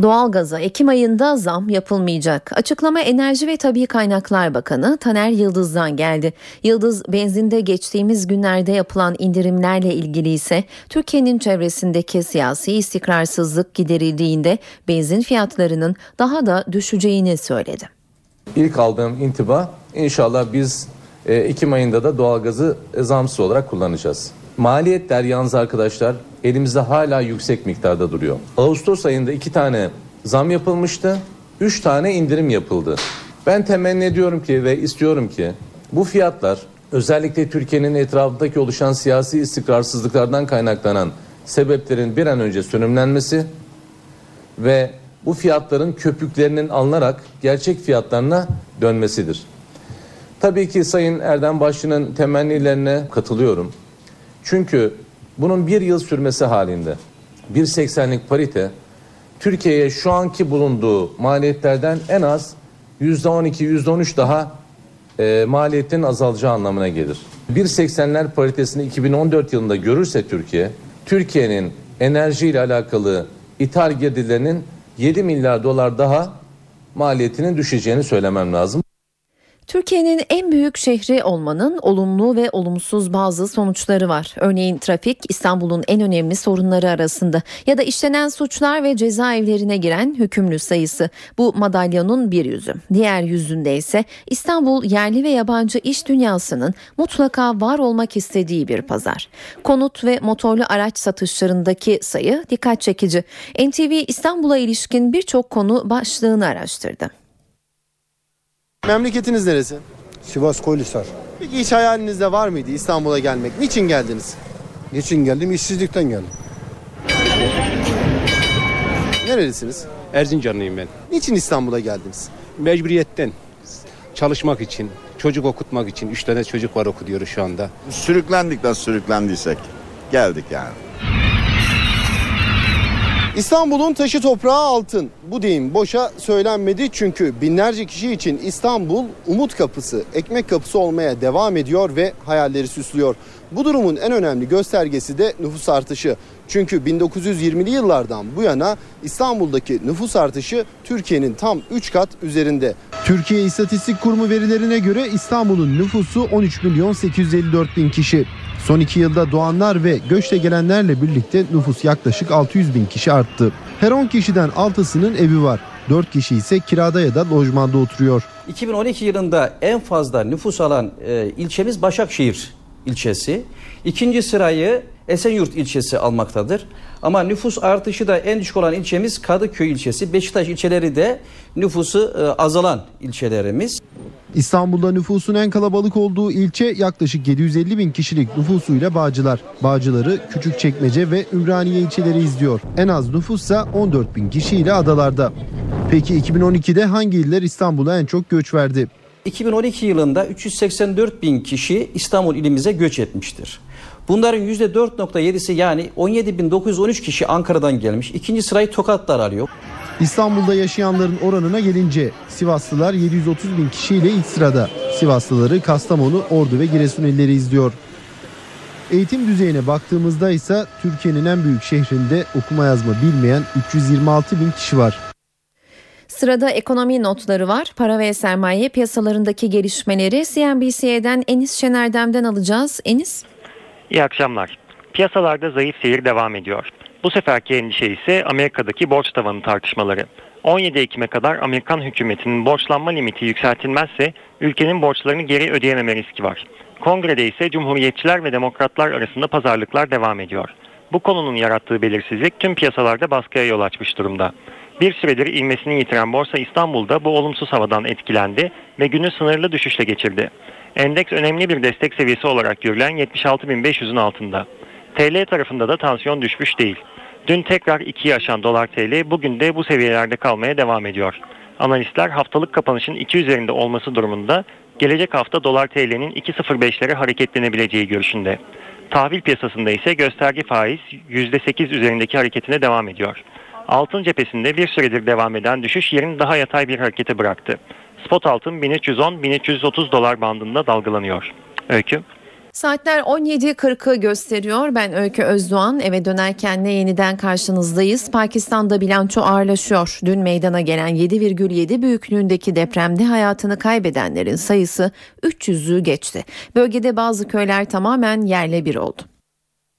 Speaker 2: Doğalgaza Ekim ayında zam yapılmayacak. Açıklama Enerji ve Tabi Kaynaklar Bakanı Taner Yıldız'dan geldi. Yıldız benzinde geçtiğimiz günlerde yapılan indirimlerle ilgili ise Türkiye'nin çevresindeki siyasi istikrarsızlık giderildiğinde benzin fiyatlarının daha da düşeceğini söyledi.
Speaker 27: İlk aldığım intiba inşallah biz e, Ekim ayında da doğalgazı e, zamsız olarak kullanacağız. Maliyetler yalnız arkadaşlar elimizde hala yüksek miktarda duruyor. Ağustos ayında iki tane zam yapılmıştı. Üç tane indirim yapıldı. Ben temenni ediyorum ki ve istiyorum ki bu fiyatlar özellikle Türkiye'nin etrafındaki oluşan siyasi istikrarsızlıklardan kaynaklanan sebeplerin bir an önce sönümlenmesi ve bu fiyatların köpüklerinin alınarak gerçek fiyatlarına dönmesidir. Tabii ki Sayın Erdem Başçı'nın temennilerine katılıyorum. Çünkü bunun bir yıl sürmesi halinde 1.80'lik parite Türkiye'ye şu anki bulunduğu maliyetlerden en az %12, %13 daha e, maliyetin azalacağı anlamına gelir. 1.80'ler paritesini 2014 yılında görürse Türkiye, Türkiye'nin enerjiyle alakalı ithal girdilerinin 7 milyar dolar daha maliyetinin düşeceğini söylemem lazım.
Speaker 2: Türkiye'nin en büyük şehri olmanın olumlu ve olumsuz bazı sonuçları var. Örneğin trafik İstanbul'un en önemli sorunları arasında ya da işlenen suçlar ve cezaevlerine giren hükümlü sayısı. Bu madalyonun bir yüzü. Diğer yüzünde ise İstanbul yerli ve yabancı iş dünyasının mutlaka var olmak istediği bir pazar. Konut ve motorlu araç satışlarındaki sayı dikkat çekici. NTV İstanbul'a ilişkin birçok konu başlığını araştırdı.
Speaker 28: Memleketiniz neresi?
Speaker 29: Sivas Koylisar.
Speaker 28: Peki hiç hayalinizde var mıydı İstanbul'a gelmek? Niçin geldiniz?
Speaker 29: Niçin geldim? İşsizlikten geldim.
Speaker 28: Nerelisiniz?
Speaker 30: Erzincanlıyım ben.
Speaker 28: Niçin İstanbul'a geldiniz?
Speaker 30: Mecburiyetten çalışmak için, çocuk okutmak için. Üç tane çocuk var okutuyoruz şu anda.
Speaker 26: Sürüklendik nasıl sürüklendiysek geldik yani.
Speaker 28: İstanbul'un taşı toprağı altın. Bu deyim boşa söylenmedi çünkü binlerce kişi için İstanbul umut kapısı, ekmek kapısı olmaya devam ediyor ve hayalleri süslüyor. Bu durumun en önemli göstergesi de nüfus artışı. Çünkü 1920'li yıllardan bu yana İstanbul'daki nüfus artışı Türkiye'nin tam 3 kat üzerinde. Türkiye İstatistik Kurumu verilerine göre İstanbul'un nüfusu 13 milyon 854 bin kişi. Son iki yılda doğanlar ve göçle gelenlerle birlikte nüfus yaklaşık 600 bin kişi arttı. Her 10 kişiden 6'sının evi var. 4 kişi ise kirada ya da lojmanda oturuyor.
Speaker 31: 2012 yılında en fazla nüfus alan e, ilçemiz Başakşehir ilçesi. İkinci sırayı Esenyurt ilçesi almaktadır. Ama nüfus artışı da en düşük olan ilçemiz Kadıköy ilçesi. Beşiktaş ilçeleri de nüfusu e, azalan ilçelerimiz.
Speaker 28: İstanbul'da nüfusun en kalabalık olduğu ilçe yaklaşık 750 bin kişilik nüfusuyla Bağcılar. Bağcıları Küçükçekmece ve Ümraniye ilçeleri izliyor. En az nüfussa 14 bin kişiyle adalarda. Peki 2012'de hangi iller İstanbul'a en çok göç verdi?
Speaker 31: 2012 yılında 384 bin kişi İstanbul ilimize göç etmiştir. Bunların %4.7'si yani 17.913 kişi Ankara'dan gelmiş. İkinci sırayı Tokatlar alıyor.
Speaker 28: İstanbul'da yaşayanların oranına gelince Sivaslılar 730 bin kişiyle ilk sırada. Sivaslıları Kastamonu, Ordu ve Giresun illeri izliyor. Eğitim düzeyine baktığımızda ise Türkiye'nin en büyük şehrinde okuma yazma bilmeyen 326 bin kişi var.
Speaker 2: Sırada ekonomi notları var. Para ve sermaye piyasalarındaki gelişmeleri CNBC'den Enis Şenerdem'den alacağız. Enis?
Speaker 32: İyi akşamlar. Piyasalarda zayıf seyir devam ediyor. Bu seferki endişe ise Amerika'daki borç tavanı tartışmaları. 17 Ekim'e kadar Amerikan hükümetinin borçlanma limiti yükseltilmezse ülkenin borçlarını geri ödeyememe riski var. Kongrede ise Cumhuriyetçiler ve Demokratlar arasında pazarlıklar devam ediyor. Bu konunun yarattığı belirsizlik tüm piyasalarda baskıya yol açmış durumda. Bir süredir ilmesini yitiren Borsa İstanbul'da bu olumsuz havadan etkilendi ve günü sınırlı düşüşle geçirdi. Endeks önemli bir destek seviyesi olarak görülen 76.500'ün altında. TL tarafında da tansiyon düşmüş değil. Dün tekrar 2'yi aşan dolar TL bugün de bu seviyelerde kalmaya devam ediyor. Analistler haftalık kapanışın 2 üzerinde olması durumunda gelecek hafta dolar TL'nin 2.05'lere hareketlenebileceği görüşünde. Tahvil piyasasında ise gösterge faiz %8 üzerindeki hareketine devam ediyor. Altın cephesinde bir süredir devam eden düşüş yerini daha yatay bir harekete bıraktı. Spot altın 1310-1330 dolar bandında dalgalanıyor. Öykü.
Speaker 2: Saatler 17.40'ı gösteriyor. Ben Öykü Özdoğan. Eve dönerken ne yeniden karşınızdayız. Pakistan'da bilanço ağırlaşıyor. Dün meydana gelen 7,7 büyüklüğündeki depremde hayatını kaybedenlerin sayısı 300'ü geçti. Bölgede bazı köyler tamamen yerle bir oldu.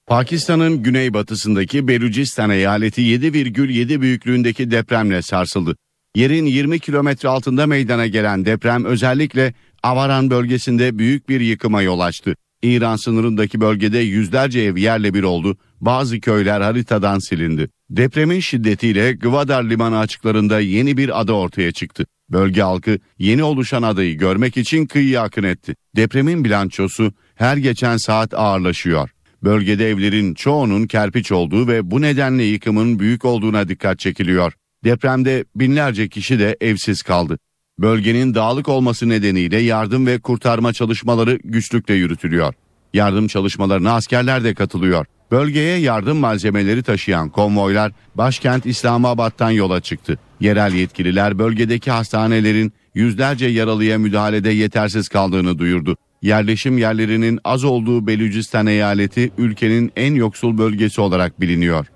Speaker 12: Pakistan'ın güneybatısındaki Belucistan eyaleti 7,7 büyüklüğündeki depremle sarsıldı. Yerin 20 kilometre altında meydana gelen deprem özellikle Avaran bölgesinde büyük bir yıkıma yol açtı. İran sınırındaki bölgede yüzlerce ev yerle bir oldu, bazı köyler haritadan silindi. Depremin şiddetiyle Gwadar limanı açıklarında yeni bir ada ortaya çıktı. Bölge halkı yeni oluşan adayı görmek için kıyıya akın etti. Depremin bilançosu her geçen saat ağırlaşıyor. Bölgede evlerin çoğunun kerpiç olduğu ve bu nedenle yıkımın büyük olduğuna dikkat çekiliyor. Depremde binlerce kişi de evsiz kaldı. Bölgenin dağlık olması nedeniyle yardım ve kurtarma çalışmaları güçlükle yürütülüyor. Yardım çalışmalarına askerler de katılıyor. Bölgeye yardım malzemeleri taşıyan konvoylar başkent İslamabad'dan yola çıktı. Yerel yetkililer bölgedeki hastanelerin yüzlerce yaralıya müdahalede yetersiz kaldığını duyurdu. Yerleşim yerlerinin az olduğu Belucistan eyaleti ülkenin en yoksul bölgesi olarak biliniyor.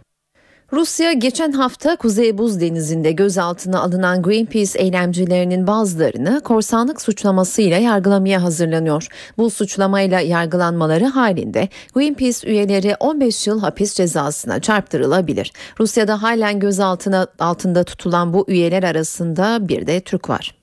Speaker 2: Rusya geçen hafta Kuzey Buz Denizi'nde gözaltına alınan Greenpeace eylemcilerinin bazılarını korsanlık suçlamasıyla yargılamaya hazırlanıyor. Bu suçlamayla yargılanmaları halinde Greenpeace üyeleri 15 yıl hapis cezasına çarptırılabilir. Rusya'da halen gözaltına altında tutulan bu üyeler arasında bir de Türk var.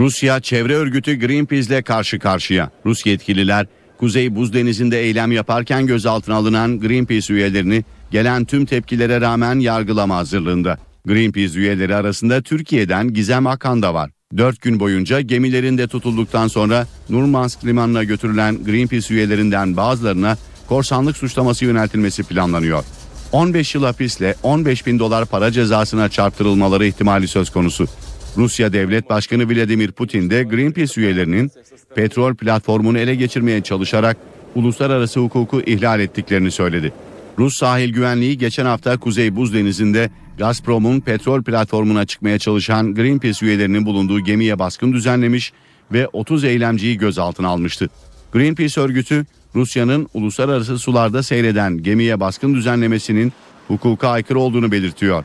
Speaker 12: Rusya çevre örgütü Greenpeace ile karşı karşıya. Rus yetkililer Kuzey Buz Denizi'nde eylem yaparken gözaltına alınan Greenpeace üyelerini gelen tüm tepkilere rağmen yargılama hazırlığında. Greenpeace üyeleri arasında Türkiye'den Gizem Akan da var. 4 gün boyunca gemilerinde tutulduktan sonra Murmansk limanına götürülen Greenpeace üyelerinden bazılarına korsanlık suçlaması yöneltilmesi planlanıyor. 15 yıl hapisle 15 bin dolar para cezasına çarptırılmaları ihtimali söz konusu. Rusya Devlet Başkanı Vladimir Putin de Greenpeace üyelerinin petrol platformunu ele geçirmeye çalışarak uluslararası hukuku ihlal ettiklerini söyledi. Rus sahil güvenliği geçen hafta Kuzey Buz Denizi'nde Gazprom'un petrol platformuna çıkmaya çalışan Greenpeace üyelerinin bulunduğu gemiye baskın düzenlemiş ve 30 eylemciyi gözaltına almıştı. Greenpeace örgütü Rusya'nın uluslararası sularda seyreden gemiye baskın düzenlemesinin hukuka aykırı olduğunu belirtiyor.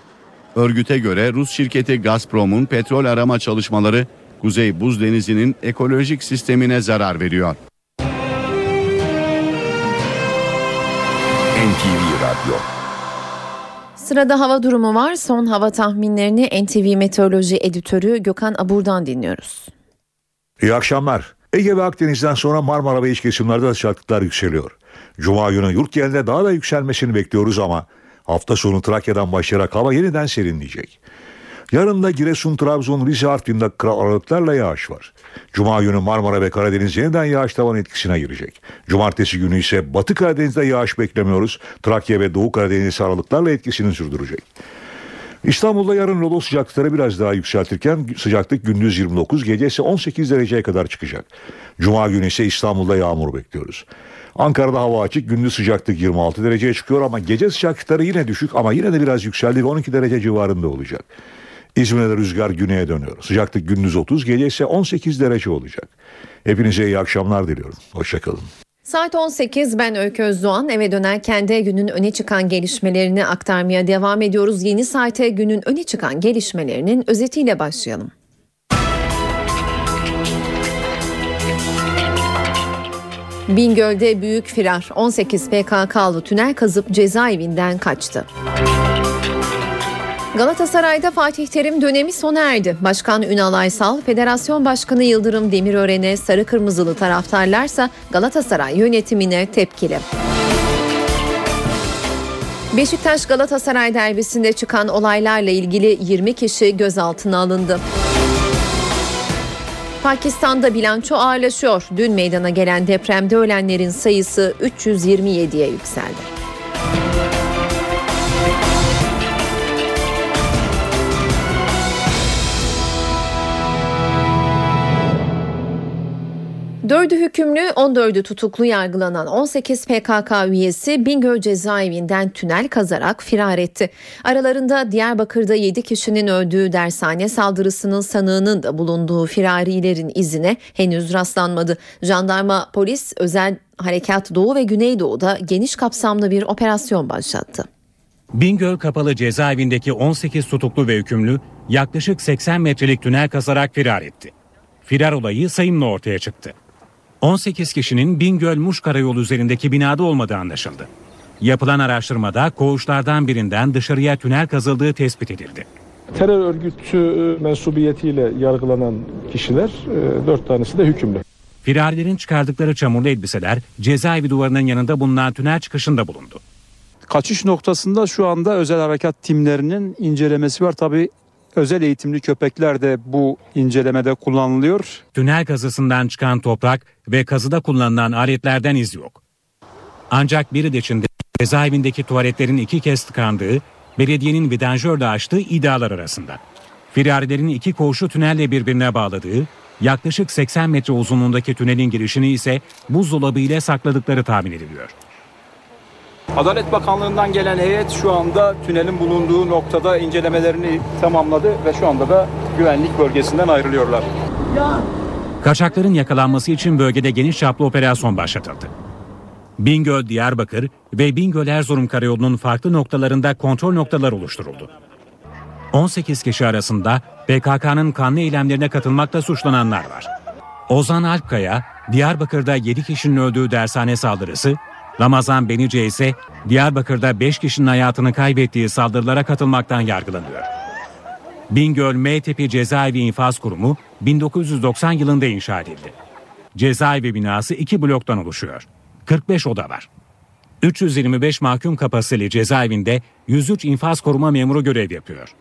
Speaker 12: Örgüte göre Rus şirketi Gazprom'un petrol arama çalışmaları Kuzey Buz Denizi'nin ekolojik sistemine zarar veriyor.
Speaker 6: NTV Radyo
Speaker 2: Sırada hava durumu var. Son hava tahminlerini NTV Meteoroloji Editörü Gökhan Abur'dan dinliyoruz.
Speaker 33: İyi akşamlar. Ege ve Akdeniz'den sonra Marmara ve iç kesimlerde de sıcaklıklar yükseliyor. Cuma günü yurt genelinde daha da yükselmesini bekliyoruz ama hafta sonu Trakya'dan başlayarak hava yeniden serinleyecek. Yarın da Giresun, Trabzon, Rize, Artvin'de aralıklarla yağış var. Cuma günü Marmara ve Karadeniz yeniden yağış tavan etkisine girecek. Cumartesi günü ise Batı Karadeniz'de yağış beklemiyoruz. Trakya ve Doğu Karadeniz aralıklarla etkisini sürdürecek. İstanbul'da yarın lodo sıcaklıkları biraz daha yükseltirken sıcaklık gündüz 29, gece ise 18 dereceye kadar çıkacak. Cuma günü ise İstanbul'da yağmur bekliyoruz. Ankara'da hava açık, gündüz sıcaklık 26 dereceye çıkıyor ama gece sıcaklıkları yine düşük ama yine de biraz yükseldi ve 12 derece civarında olacak. İzmir'de rüzgar güneye dönüyor. Sıcaklık gündüz 30, gece ise 18 derece olacak. Hepinize iyi akşamlar diliyorum. Hoşçakalın.
Speaker 2: Saat 18 ben Öykü Özdoğan eve dönerken de günün öne çıkan gelişmelerini aktarmaya devam ediyoruz. Yeni saate günün öne çıkan gelişmelerinin özetiyle başlayalım. Bingöl'de büyük firar 18 PKK'lı tünel kazıp cezaevinden kaçtı. Galatasaray'da Fatih Terim dönemi sona erdi. Başkan Ünal Aysal, Federasyon Başkanı Yıldırım Demirören'e sarı kırmızılı taraftarlarsa Galatasaray yönetimine tepkili. Beşiktaş Galatasaray derbisinde çıkan olaylarla ilgili 20 kişi gözaltına alındı. Pakistan'da bilanço ağırlaşıyor. Dün meydana gelen depremde ölenlerin sayısı 327'ye yükseldi. Dördü hükümlü, 14'ü tutuklu yargılanan 18 PKK üyesi Bingöl cezaevinden tünel kazarak firar etti. Aralarında Diyarbakır'da 7 kişinin öldüğü dershane saldırısının sanığının da bulunduğu firarilerin izine henüz rastlanmadı. Jandarma, polis, özel harekat Doğu ve Güneydoğu'da geniş kapsamlı bir operasyon başlattı.
Speaker 8: Bingöl Kapalı Cezaevindeki 18 tutuklu ve hükümlü yaklaşık 80 metrelik tünel kazarak firar etti. Firar olayı sayımla ortaya çıktı. 18 kişinin Bingöl-Muş Karayolu üzerindeki binada olmadığı anlaşıldı. Yapılan araştırmada koğuşlardan birinden dışarıya tünel kazıldığı tespit edildi.
Speaker 16: Terör örgütü mensubiyetiyle yargılanan kişiler, e, dört tanesi de hükümlü.
Speaker 8: Firarilerin çıkardıkları çamurlu elbiseler cezaevi duvarının yanında bulunan tünel çıkışında bulundu.
Speaker 34: Kaçış noktasında şu anda özel harekat timlerinin incelemesi var. Tabi özel eğitimli köpekler de bu incelemede kullanılıyor.
Speaker 8: Tünel kazısından çıkan toprak ve kazıda kullanılan aletlerden iz yok. Ancak biri de içinde Cezaevindeki tuvaletlerin iki kez tıkandığı, belediyenin vidanjörle açtığı iddialar arasında. Firarilerin iki koğuşu tünelle birbirine bağladığı, yaklaşık 80 metre uzunluğundaki tünelin girişini ise buzdolabı ile sakladıkları tahmin ediliyor.
Speaker 34: Adalet Bakanlığı'ndan gelen heyet şu anda tünelin bulunduğu noktada incelemelerini tamamladı ve şu anda da güvenlik bölgesinden ayrılıyorlar.
Speaker 8: Kaçakların yakalanması için bölgede geniş çaplı operasyon başlatıldı. Bingöl, Diyarbakır ve Bingöl Erzurum karayolunun farklı noktalarında kontrol noktaları oluşturuldu. 18 kişi arasında PKK'nın kanlı eylemlerine katılmakla suçlananlar var. Ozan Alpkaya, Diyarbakır'da 7 kişinin öldüğü dershane saldırısı, Ramazan Benice ise Diyarbakır'da 5 kişinin hayatını kaybettiği saldırılara katılmaktan yargılanıyor. Bingöl M tipi cezaevi infaz kurumu 1990 yılında inşa edildi. Cezaevi binası iki bloktan oluşuyor. 45 oda var. 325 mahkum kapasiteli cezaevinde 103 infaz koruma memuru görev yapıyor.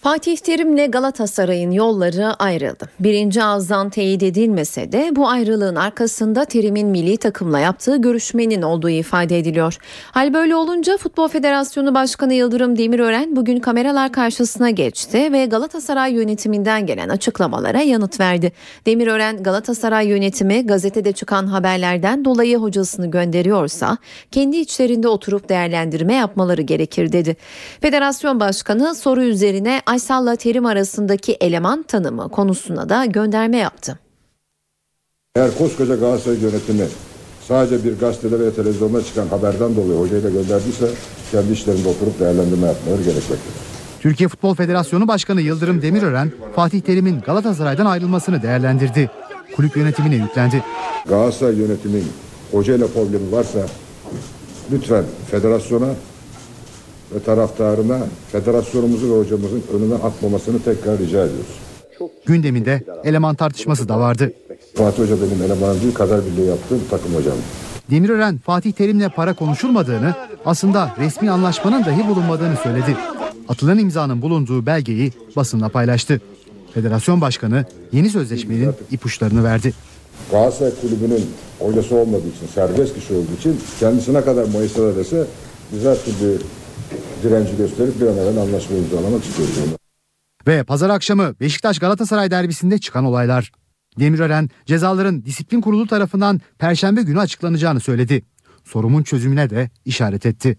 Speaker 2: Fatih Terim'le Galatasaray'ın yolları ayrıldı. Birinci ağızdan teyit edilmese de bu ayrılığın arkasında Terim'in milli takımla yaptığı görüşmenin olduğu ifade ediliyor. Hal böyle olunca Futbol Federasyonu Başkanı Yıldırım Demirören bugün kameralar karşısına geçti ve Galatasaray yönetiminden gelen açıklamalara yanıt verdi. Demirören Galatasaray yönetimi gazetede çıkan haberlerden dolayı hocasını gönderiyorsa kendi içlerinde oturup değerlendirme yapmaları gerekir dedi. Federasyon Başkanı soru üzerine Aysal'la Terim arasındaki eleman tanımı konusuna da gönderme yaptı.
Speaker 6: Eğer koskoca Galatasaray yönetimi sadece bir gazetede ve televizyonda çıkan haberden dolayı hocayla gönderdiyse kendi işlerinde oturup değerlendirme yapmaları gerekmektedir.
Speaker 7: Türkiye Futbol Federasyonu Başkanı Yıldırım Demirören, Fatih Terim'in Galatasaray'dan ayrılmasını değerlendirdi. Kulüp yönetimine yüklendi.
Speaker 6: Galatasaray yönetimin hocayla problemi varsa lütfen federasyona ve taraftarına federasyonumuzu ve hocamızın önünden atmamasını tekrar rica ediyoruz.
Speaker 7: Gündeminde eleman tartışması da vardı.
Speaker 6: Fatih Hoca benim elemanım değil, kader birliği yaptığım takım hocam.
Speaker 7: Demirören Fatih Terim'le para konuşulmadığını, aslında resmi anlaşmanın dahi bulunmadığını söyledi. Atılan imzanın bulunduğu belgeyi basınla paylaştı. Federasyon Başkanı yeni sözleşmenin ipuçlarını verdi.
Speaker 6: Galatasaray Kulübü'nün hocası olmadığı için, serbest kişi olduğu için kendisine kadar Mayıs'ta dese biz her türlü direnci gösterip bir an evvel anlaşma imzalamak istiyoruz.
Speaker 7: Ve pazar akşamı Beşiktaş Galatasaray derbisinde çıkan olaylar. Demirören cezaların disiplin kurulu tarafından perşembe günü açıklanacağını söyledi. Sorumun çözümüne de işaret etti.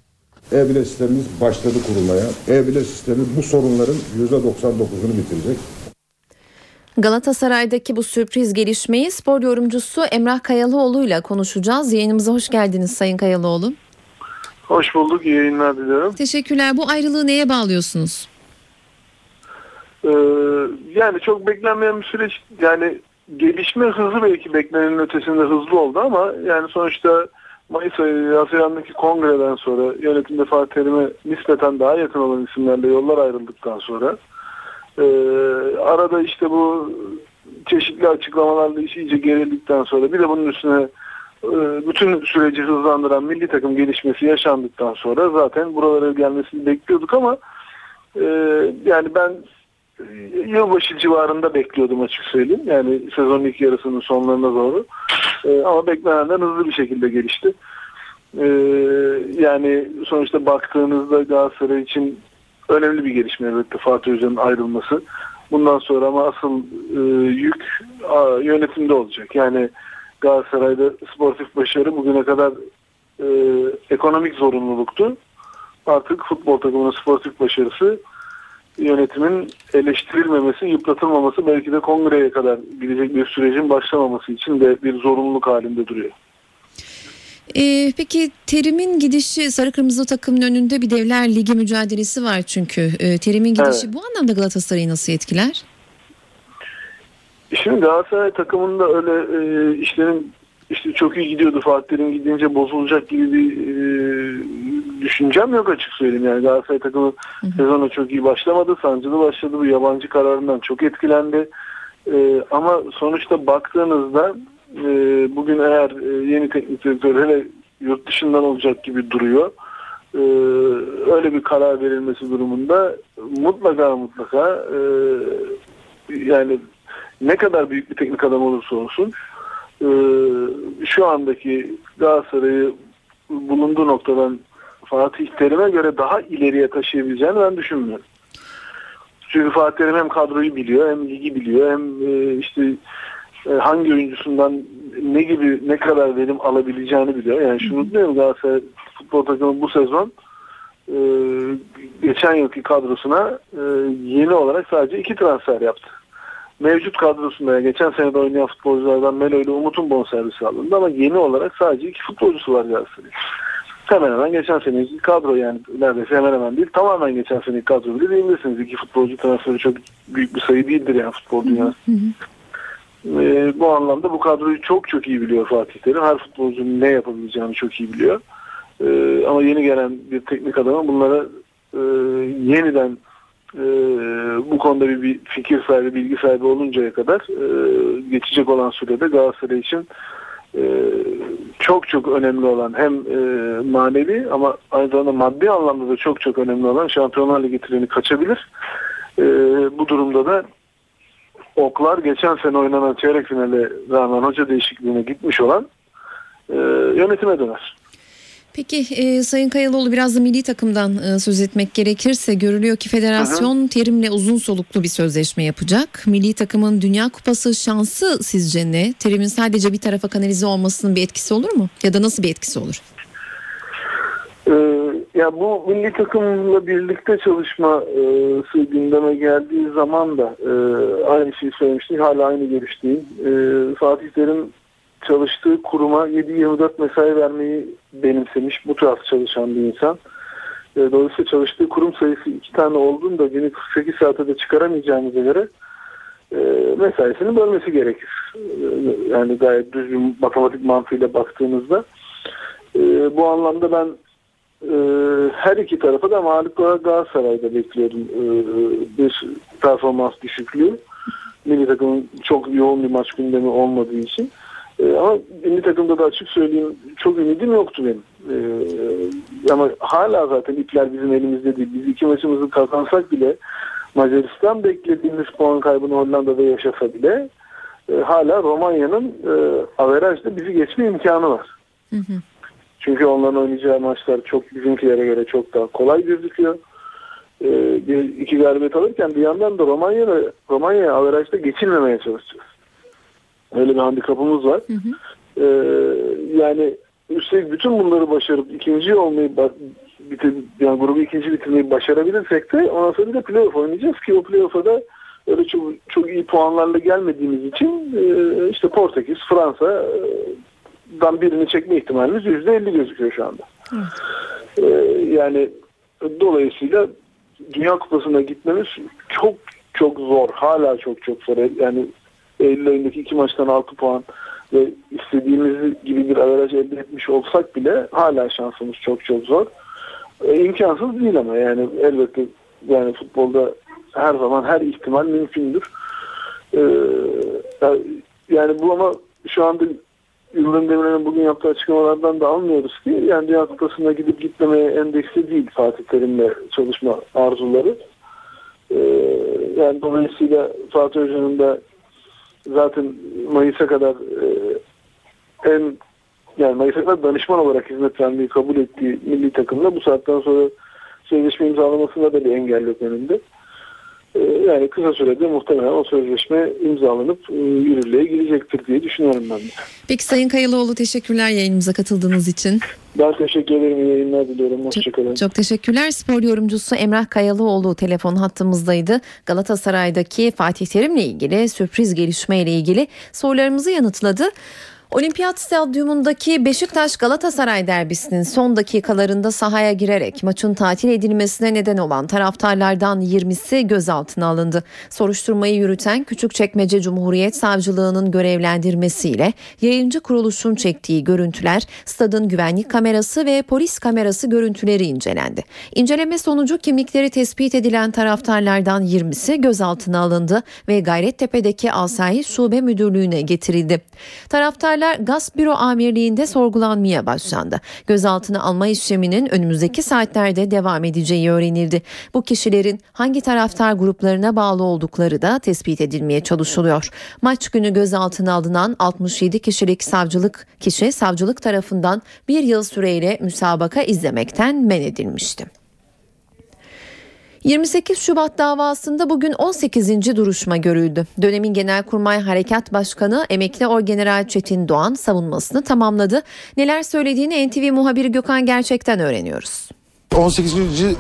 Speaker 6: E-bile sistemimiz başladı kurulmaya. E-bile sistemi bu sorunların %99'unu bitirecek.
Speaker 2: Galatasaray'daki bu sürpriz gelişmeyi spor yorumcusu Emrah Kayalıoğlu ile konuşacağız. Yayınımıza hoş geldiniz Sayın Kayalıoğlu.
Speaker 35: Hoş bulduk. İyi yayınlar diliyorum.
Speaker 2: Teşekkürler. Bu ayrılığı neye bağlıyorsunuz?
Speaker 35: Ee, yani çok beklenmeyen bir süreç. Yani gelişme hızı belki beklenenin ötesinde hızlı oldu ama yani sonuçta Mayıs ayı Haziran'daki kongreden sonra yönetimde Fatih Terim'e nispeten daha yakın olan isimlerle yollar ayrıldıktan sonra e, arada işte bu çeşitli açıklamalarla iş iyice gerildikten sonra bir de bunun üstüne bütün süreci hızlandıran milli takım gelişmesi yaşandıktan sonra zaten buralara gelmesini bekliyorduk ama e, yani ben yılbaşı civarında bekliyordum açık söyleyeyim. Yani sezonun ilk yarısının sonlarına doğru. Ee, ama beklenenden hızlı bir şekilde gelişti. Ee, yani sonuçta baktığınızda Galatasaray için önemli bir gelişme elbette Fatih Hoca'nın ayrılması. Bundan sonra ama asıl e, yük yönetimde olacak. Yani Galatasaray'da sportif başarı bugüne kadar e, ekonomik zorunluluktu. Artık futbol takımının sportif başarısı yönetimin eleştirilmemesi, yıpratılmaması belki de kongreye kadar gidecek bir sürecin başlamaması için de bir zorunluluk halinde duruyor.
Speaker 2: Ee, peki Terim'in gidişi Sarı Kırmızı takımın önünde bir Devler Ligi mücadelesi var çünkü. Ee, Terim'in gidişi
Speaker 35: Evet.
Speaker 2: bu anlamda Galatasaray'ı nasıl etkiler?
Speaker 35: Şimdi Galatasaray takımında öyle e, işlerin işte çok iyi gidiyordu Fatih Terim gidince bozulacak gibi bir e, düşüncem yok açık söyleyeyim. Yani Galatasaray takımı sezona çok iyi başlamadı. Sancılı başladı. Bu yabancı kararından çok etkilendi. E, ama sonuçta baktığınızda e, bugün eğer e, yeni teknik direktör hele yurt dışından olacak gibi duruyor. E, öyle bir karar verilmesi durumunda mutlaka mutlaka e, yani ne kadar büyük bir teknik adam olursa olsun e, şu andaki Galatasaray'ı bulunduğu noktadan Fatih Terim'e göre daha ileriye taşıyabileceğini ben düşünmüyorum. Çünkü Fatih Terim hem kadroyu biliyor hem ligi biliyor hem e, işte e, hangi oyuncusundan ne gibi ne kadar verim alabileceğini biliyor. Yani şunu diyorum Galatasaray futbol takımı bu sezon geçen yılki kadrosuna yeni olarak sadece iki transfer yaptı. Mevcut kadrosunda yani geçen sene de oynayan futbolculardan Melo ile Umut'un bonservisi alındı ama yeni olarak sadece iki futbolcusu var Galatasaray'ın. Hemen hemen geçen seneki kadro yani neredeyse hemen hemen değil tamamen geçen seneki kadro bile diyebilirsiniz. İki futbolcu transferi çok büyük bir sayı değildir yani futbol dünyası. Ee, bu anlamda bu kadroyu çok çok iyi biliyor Fatih Terim. Her futbolcunun ne yapabileceğini çok iyi biliyor. Ee, ama yeni gelen bir teknik adama bunlara e, yeniden e, bu konuda bir, bir fikir sahibi, bilgi sahibi oluncaya kadar e, geçecek olan sürede Galatasaray için e, çok çok önemli olan hem e, manevi ama aynı zamanda maddi anlamda da çok çok önemli olan Şampiyonlar Ligi treni kaçabilir. E, bu durumda da oklar geçen sene oynanan çeyrek finale rağmen hoca değişikliğine gitmiş olan e, yönetime döner.
Speaker 2: Peki e, Sayın Kayalıoğlu biraz da milli takımdan e, söz etmek gerekirse görülüyor ki federasyon Terim'le uzun soluklu bir sözleşme yapacak. Milli takımın Dünya Kupası şansı sizce ne? Terim'in sadece bir tarafa kanalize olmasının bir etkisi olur mu? Ya da nasıl bir etkisi olur?
Speaker 35: Ee, ya bu milli takımla birlikte çalışması gündeme geldiği zaman da e, aynı şeyi söylemiştik. Hala aynı görüşteyim. E, Fatih Terim çalıştığı kuruma 7-24 mesai vermeyi benimsemiş. Bu tarz çalışan bir insan. E, dolayısıyla çalıştığı kurum sayısı iki tane olduğunda günlük 48 saate de çıkaramayacağımıza göre mesaisini bölmesi gerekir. E, yani gayet düz bir matematik mantığıyla baktığınızda. E, bu anlamda ben e, her iki tarafa da mağlup olarak Galatasaray'da bekliyordum e, bir performans düşüklüğü. Milli takımın çok yoğun bir maç gündemi olmadığı için. E, ama milli takımda da açık söyleyeyim çok ümidim yoktu benim. E, ama hala zaten ipler bizim elimizde değil. Biz iki maçımızı kazansak bile Macaristan beklediğimiz puan kaybını Hollanda'da yaşasa bile e, hala Romanya'nın e, averajda bizi geçme imkanı var.
Speaker 2: Hı hı.
Speaker 35: Çünkü onların oynayacağı maçlar çok bizimkilere göre çok daha kolay gözüküyor. Ee, bir iki galibiyet alırken bir yandan da Romanya'ya Romanya'ya averajda geçilmemeye çalışacağız. Öyle bir handikapımız var. Ee, yani üstelik bütün bunları başarıp ikinci olmayı bitir, yani grubu ikinci bitirmeyi başarabilirsek de ondan sonra bir de playoff oynayacağız ki o playoff'a da öyle çok, çok iyi puanlarla gelmediğimiz için e, işte Portekiz, Fransa dan birini çekme ihtimalimiz yüzde elli gözüküyor şu anda. Ee, yani dolayısıyla Dünya Kupası'na gitmemiz çok çok zor. Hala çok çok zor. Yani Eylül ayındaki iki maçtan 6 puan ve istediğimiz gibi bir averaj elde etmiş olsak bile hala şansımız çok çok zor. E, imkansız değil ama yani elbette yani futbolda her zaman her ihtimal mümkündür. E, yani bu ama şu anda Yıldırım Demirel'in bugün yaptığı açıklamalardan da anlıyoruz ki yani Dünya Kupası'na gidip gitmemeye endeksli değil Fatih Terim'le çalışma arzuları. Ee, yani dolayısıyla Fatih Hoca'nın da zaten Mayıs'a kadar e, en yani Mayıs'a kadar danışman olarak hizmet vermeyi kabul ettiği milli takımla bu saatten sonra sözleşme imzalamasında da bir engel yok önünde. Ee, yani kısa sürede muhtemelen o sözleşme imzalanıp e, yürürlüğe girecektir diye düşünüyorum ben de.
Speaker 2: Peki Sayın Kayalıoğlu teşekkürler yayınımıza katıldığınız için.
Speaker 35: Ben teşekkür ederim. İyi yayınlar diliyorum. Hoşçakalın.
Speaker 2: Çok teşekkürler. Spor yorumcusu Emrah Kayalıoğlu telefon hattımızdaydı. Galatasaray'daki Fatih Terim'le ilgili sürpriz gelişme ile ilgili sorularımızı yanıtladı. Olimpiyat Stadyumundaki Beşiktaş Galatasaray derbisinin son dakikalarında sahaya girerek maçın tatil edilmesine neden olan taraftarlardan 20'si gözaltına alındı. Soruşturmayı yürüten Küçükçekmece Cumhuriyet Savcılığı'nın görevlendirmesiyle yayıncı kuruluşun çektiği görüntüler, stadın güvenlik kamerası ve polis kamerası görüntüleri incelendi. İnceleme sonucu kimlikleri tespit edilen taraftarlardan 20'si gözaltına alındı ve Gayrettepe'deki Asayiş Şube Müdürlüğü'ne getirildi. Taraftar Şüpheliler Gaz Büro Amirliği'nde sorgulanmaya başlandı. Gözaltına alma işleminin önümüzdeki saatlerde devam edeceği öğrenildi. Bu kişilerin hangi taraftar gruplarına bağlı oldukları da tespit edilmeye çalışılıyor. Maç günü gözaltına alınan 67 kişilik savcılık kişi savcılık tarafından bir yıl süreyle müsabaka izlemekten men edilmişti. 28 Şubat davasında bugün 18. duruşma görüldü. Dönemin Genelkurmay Harekat Başkanı emekli Orgeneral Çetin Doğan savunmasını tamamladı. Neler söylediğini NTV muhabiri Gökhan Gerçek'ten öğreniyoruz.
Speaker 36: 18.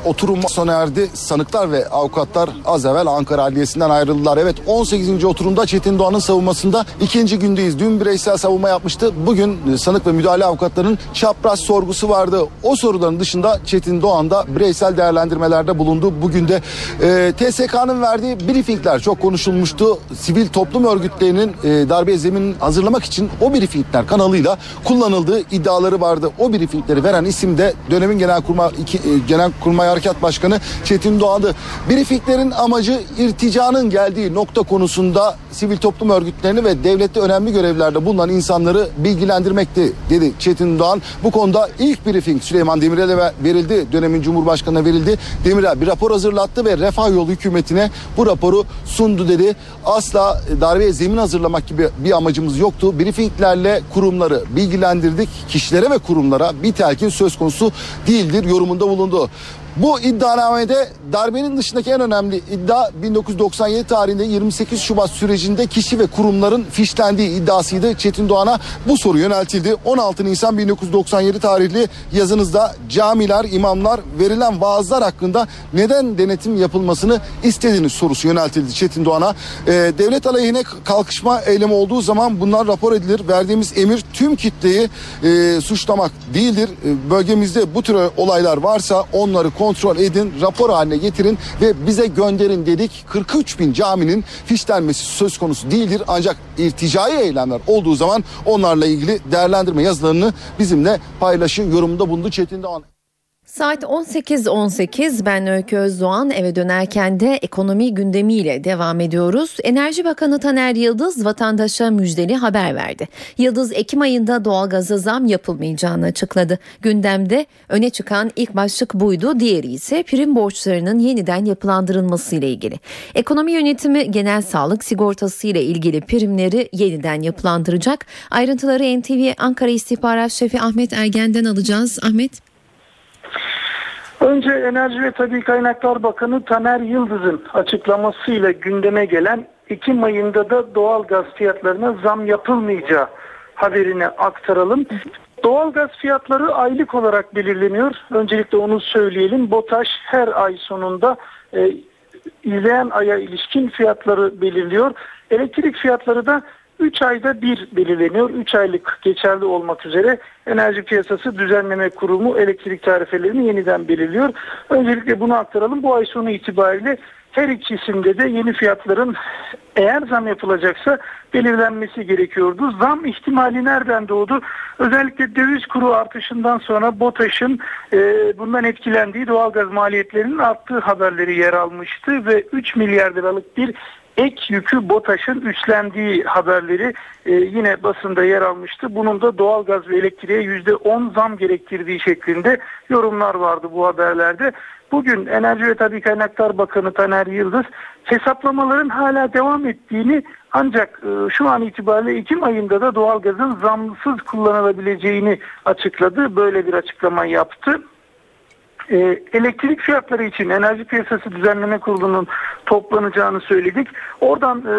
Speaker 36: oturum sona erdi. Sanıklar ve avukatlar az evvel Ankara Adliyesi'nden ayrıldılar. Evet 18. oturumda Çetin Doğan'ın savunmasında ikinci gündeyiz. Dün bireysel savunma yapmıştı. Bugün sanık ve müdahale avukatlarının çapraz sorgusu vardı. O soruların dışında Çetin Doğan da bireysel değerlendirmelerde bulundu. Bugün de e, TSK'nın verdiği briefingler çok konuşulmuştu. Sivil toplum örgütlerinin e, darbe zemin hazırlamak için o briefingler kanalıyla kullanıldığı iddiaları vardı. O briefingleri veren isim de dönemin Genelkurmay 2 Genelkurmay Harekat Başkanı Çetin Doğan'dı. Briefinglerin amacı irticanın geldiği nokta konusunda sivil toplum örgütlerini ve devlette önemli görevlerde bulunan insanları bilgilendirmekti dedi Çetin Doğan. Bu konuda ilk briefing Süleyman Demirel'e verildi. Dönemin Cumhurbaşkanı'na verildi. Demirel bir rapor hazırlattı ve Refah Yolu hükümetine bu raporu sundu dedi. Asla darbeye zemin hazırlamak gibi bir amacımız yoktu. Briefinglerle kurumları bilgilendirdik. Kişilere ve kurumlara bir telkin söz konusu değildir yorumunda bulundu. Bu iddianamede darbenin dışındaki en önemli iddia 1997 tarihinde 28 Şubat sürecinde kişi ve kurumların fişlendiği iddiasıydı. Çetin Doğan'a bu soru yöneltildi. 16 Nisan 1997 tarihli yazınızda camiler, imamlar verilen vaazlar hakkında neden denetim yapılmasını istediğiniz sorusu yöneltildi Çetin Doğan'a. Ee, devlet aleyhine kalkışma eylemi olduğu zaman bunlar rapor edilir. Verdiğimiz emir tüm kitleyi e, suçlamak değildir. E, bölgemizde bu tür olaylar varsa onları kontrol edin, rapor haline getirin ve bize gönderin dedik. 43 bin caminin fişlenmesi söz konusu değildir. Ancak irticai eylemler olduğu zaman onlarla ilgili değerlendirme yazılarını bizimle paylaşın. Yorumunda bulundu Çetin Doğan.
Speaker 2: Saat 18.18 ben Öykü Özdoğan eve dönerken de ekonomi gündemiyle devam ediyoruz. Enerji Bakanı Taner Yıldız vatandaşa müjdeli haber verdi. Yıldız Ekim ayında doğalgaza zam yapılmayacağını açıkladı. Gündemde öne çıkan ilk başlık buydu. Diğeri ise prim borçlarının yeniden yapılandırılması ile ilgili. Ekonomi yönetimi genel sağlık sigortası ile ilgili primleri yeniden yapılandıracak. Ayrıntıları NTV Ankara İstihbarat Şefi Ahmet Ergen'den alacağız. Ahmet.
Speaker 37: Önce Enerji ve Tabi Kaynaklar Bakanı Taner Yıldız'ın açıklamasıyla gündeme gelen Ekim ayında da doğal gaz fiyatlarına zam yapılmayacağı haberini aktaralım. Doğal gaz fiyatları aylık olarak belirleniyor. Öncelikle onu söyleyelim. BOTAŞ her ay sonunda e, izleyen aya ilişkin fiyatları belirliyor. Elektrik fiyatları da 3 ayda bir belirleniyor. 3 aylık geçerli olmak üzere Enerji Piyasası Düzenleme Kurumu elektrik tarifelerini yeniden belirliyor. Öncelikle bunu aktaralım. Bu ay sonu itibariyle her ikisinde de yeni fiyatların eğer zam yapılacaksa belirlenmesi gerekiyordu. Zam ihtimali nereden doğdu? Özellikle döviz kuru artışından sonra BOTAŞ'ın e, bundan etkilendiği doğalgaz maliyetlerinin arttığı haberleri yer almıştı ve 3 milyar liralık bir ek yükü BOTAŞ'ın üstlendiği haberleri e, yine basında yer almıştı. Bunun da doğalgaz ve elektriğe %10 zam gerektirdiği şeklinde yorumlar vardı bu haberlerde. Bugün Enerji ve Tabi Kaynaklar Bakanı Taner Yıldız hesaplamaların hala devam ettiğini ancak e, şu an itibariyle Ekim ayında da doğalgazın zamsız kullanılabileceğini açıkladı. Böyle bir açıklama yaptı. E, elektrik fiyatları için Enerji Piyasası Düzenleme Kurulu'nun toplanacağını söyledik. Oradan e,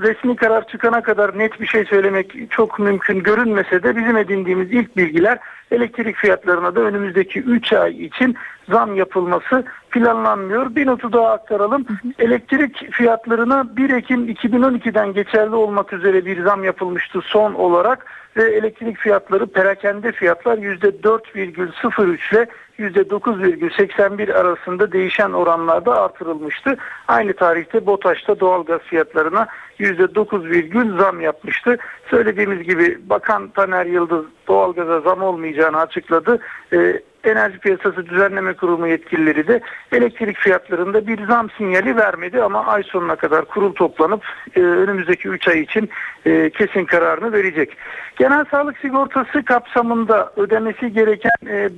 Speaker 37: resmi karar çıkana kadar net bir şey söylemek çok mümkün görünmese de bizim edindiğimiz ilk bilgiler elektrik fiyatlarına da önümüzdeki 3 ay için zam yapılması planlanmıyor. Bir notu daha aktaralım. Elektrik fiyatlarına 1 Ekim 2012'den geçerli olmak üzere bir zam yapılmıştı son olarak ve elektrik fiyatları perakende fiyatlar %4,03 ile %9,81 arasında değişen oranlarda artırılmıştı. Aynı tarihte BOTAŞ'ta doğalgaz fiyatlarına %9, zam yapmıştı. Söylediğimiz gibi Bakan Taner Yıldız doğalgaza zam olmayacağını açıkladı. Ee, Enerji Piyasası Düzenleme Kurumu yetkilileri de elektrik fiyatlarında bir zam sinyali vermedi ama ay sonuna kadar kurul toplanıp e, önümüzdeki 3 ay için e, kesin kararını verecek. Genel sağlık sigortası kapsamında ödemesi gereken e,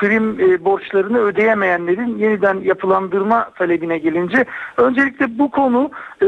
Speaker 37: prim e, borçlarını ödeyemeyenlerin yeniden yapılandırma talebine gelince öncelikle bu konu e,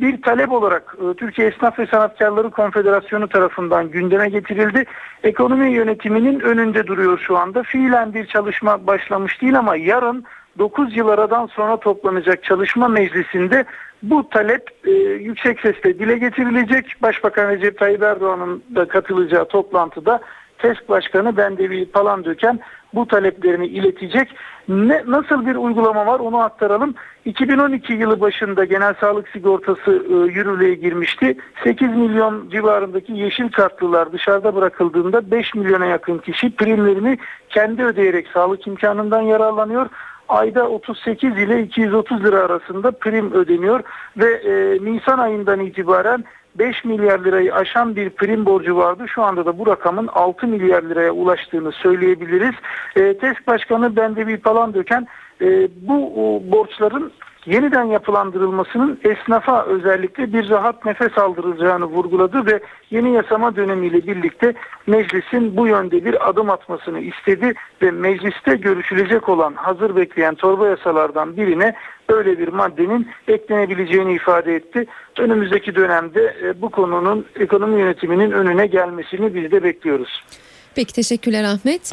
Speaker 37: bir talep olarak e, Türkiye Esnaf ve Sanatkarları Konfederasyonu tarafından gündeme getirildi. Ekonomi yönetiminin önünde duruyor şu anda. Fiilen bir çalışma başlamış değil ama yarın 9 yıl aradan sonra toplanacak çalışma meclisinde bu talep e, yüksek sesle dile getirilecek. Başbakan Recep Tayyip Erdoğan'ın da katılacağı toplantıda TESK Başkanı Bendevi Palandöken bu taleplerini iletecek. Ne, nasıl bir uygulama var onu aktaralım. 2012 yılı başında genel sağlık sigortası e, yürürlüğe girmişti. 8 milyon civarındaki yeşil kartlılar dışarıda bırakıldığında 5 milyona yakın kişi primlerini kendi ödeyerek sağlık imkanından yararlanıyor ayda 38 ile 230 lira arasında prim ödeniyor ve e, Nisan ayından itibaren 5 milyar lirayı aşan bir prim borcu vardı. Şu anda da bu rakamın 6 milyar liraya ulaştığını söyleyebiliriz. E, TESK Başkanı Bendevi Palandöken e, bu o, borçların yeniden yapılandırılmasının esnafa özellikle bir rahat nefes aldıracağını vurguladı ve yeni yasama dönemiyle birlikte meclisin bu yönde bir adım atmasını istedi ve mecliste görüşülecek olan hazır bekleyen torba yasalardan birine böyle bir maddenin eklenebileceğini ifade etti. Önümüzdeki dönemde e, bu konunun ekonomi yönetiminin önüne gelmesini biz de bekliyoruz.
Speaker 2: Peki teşekkürler Ahmet.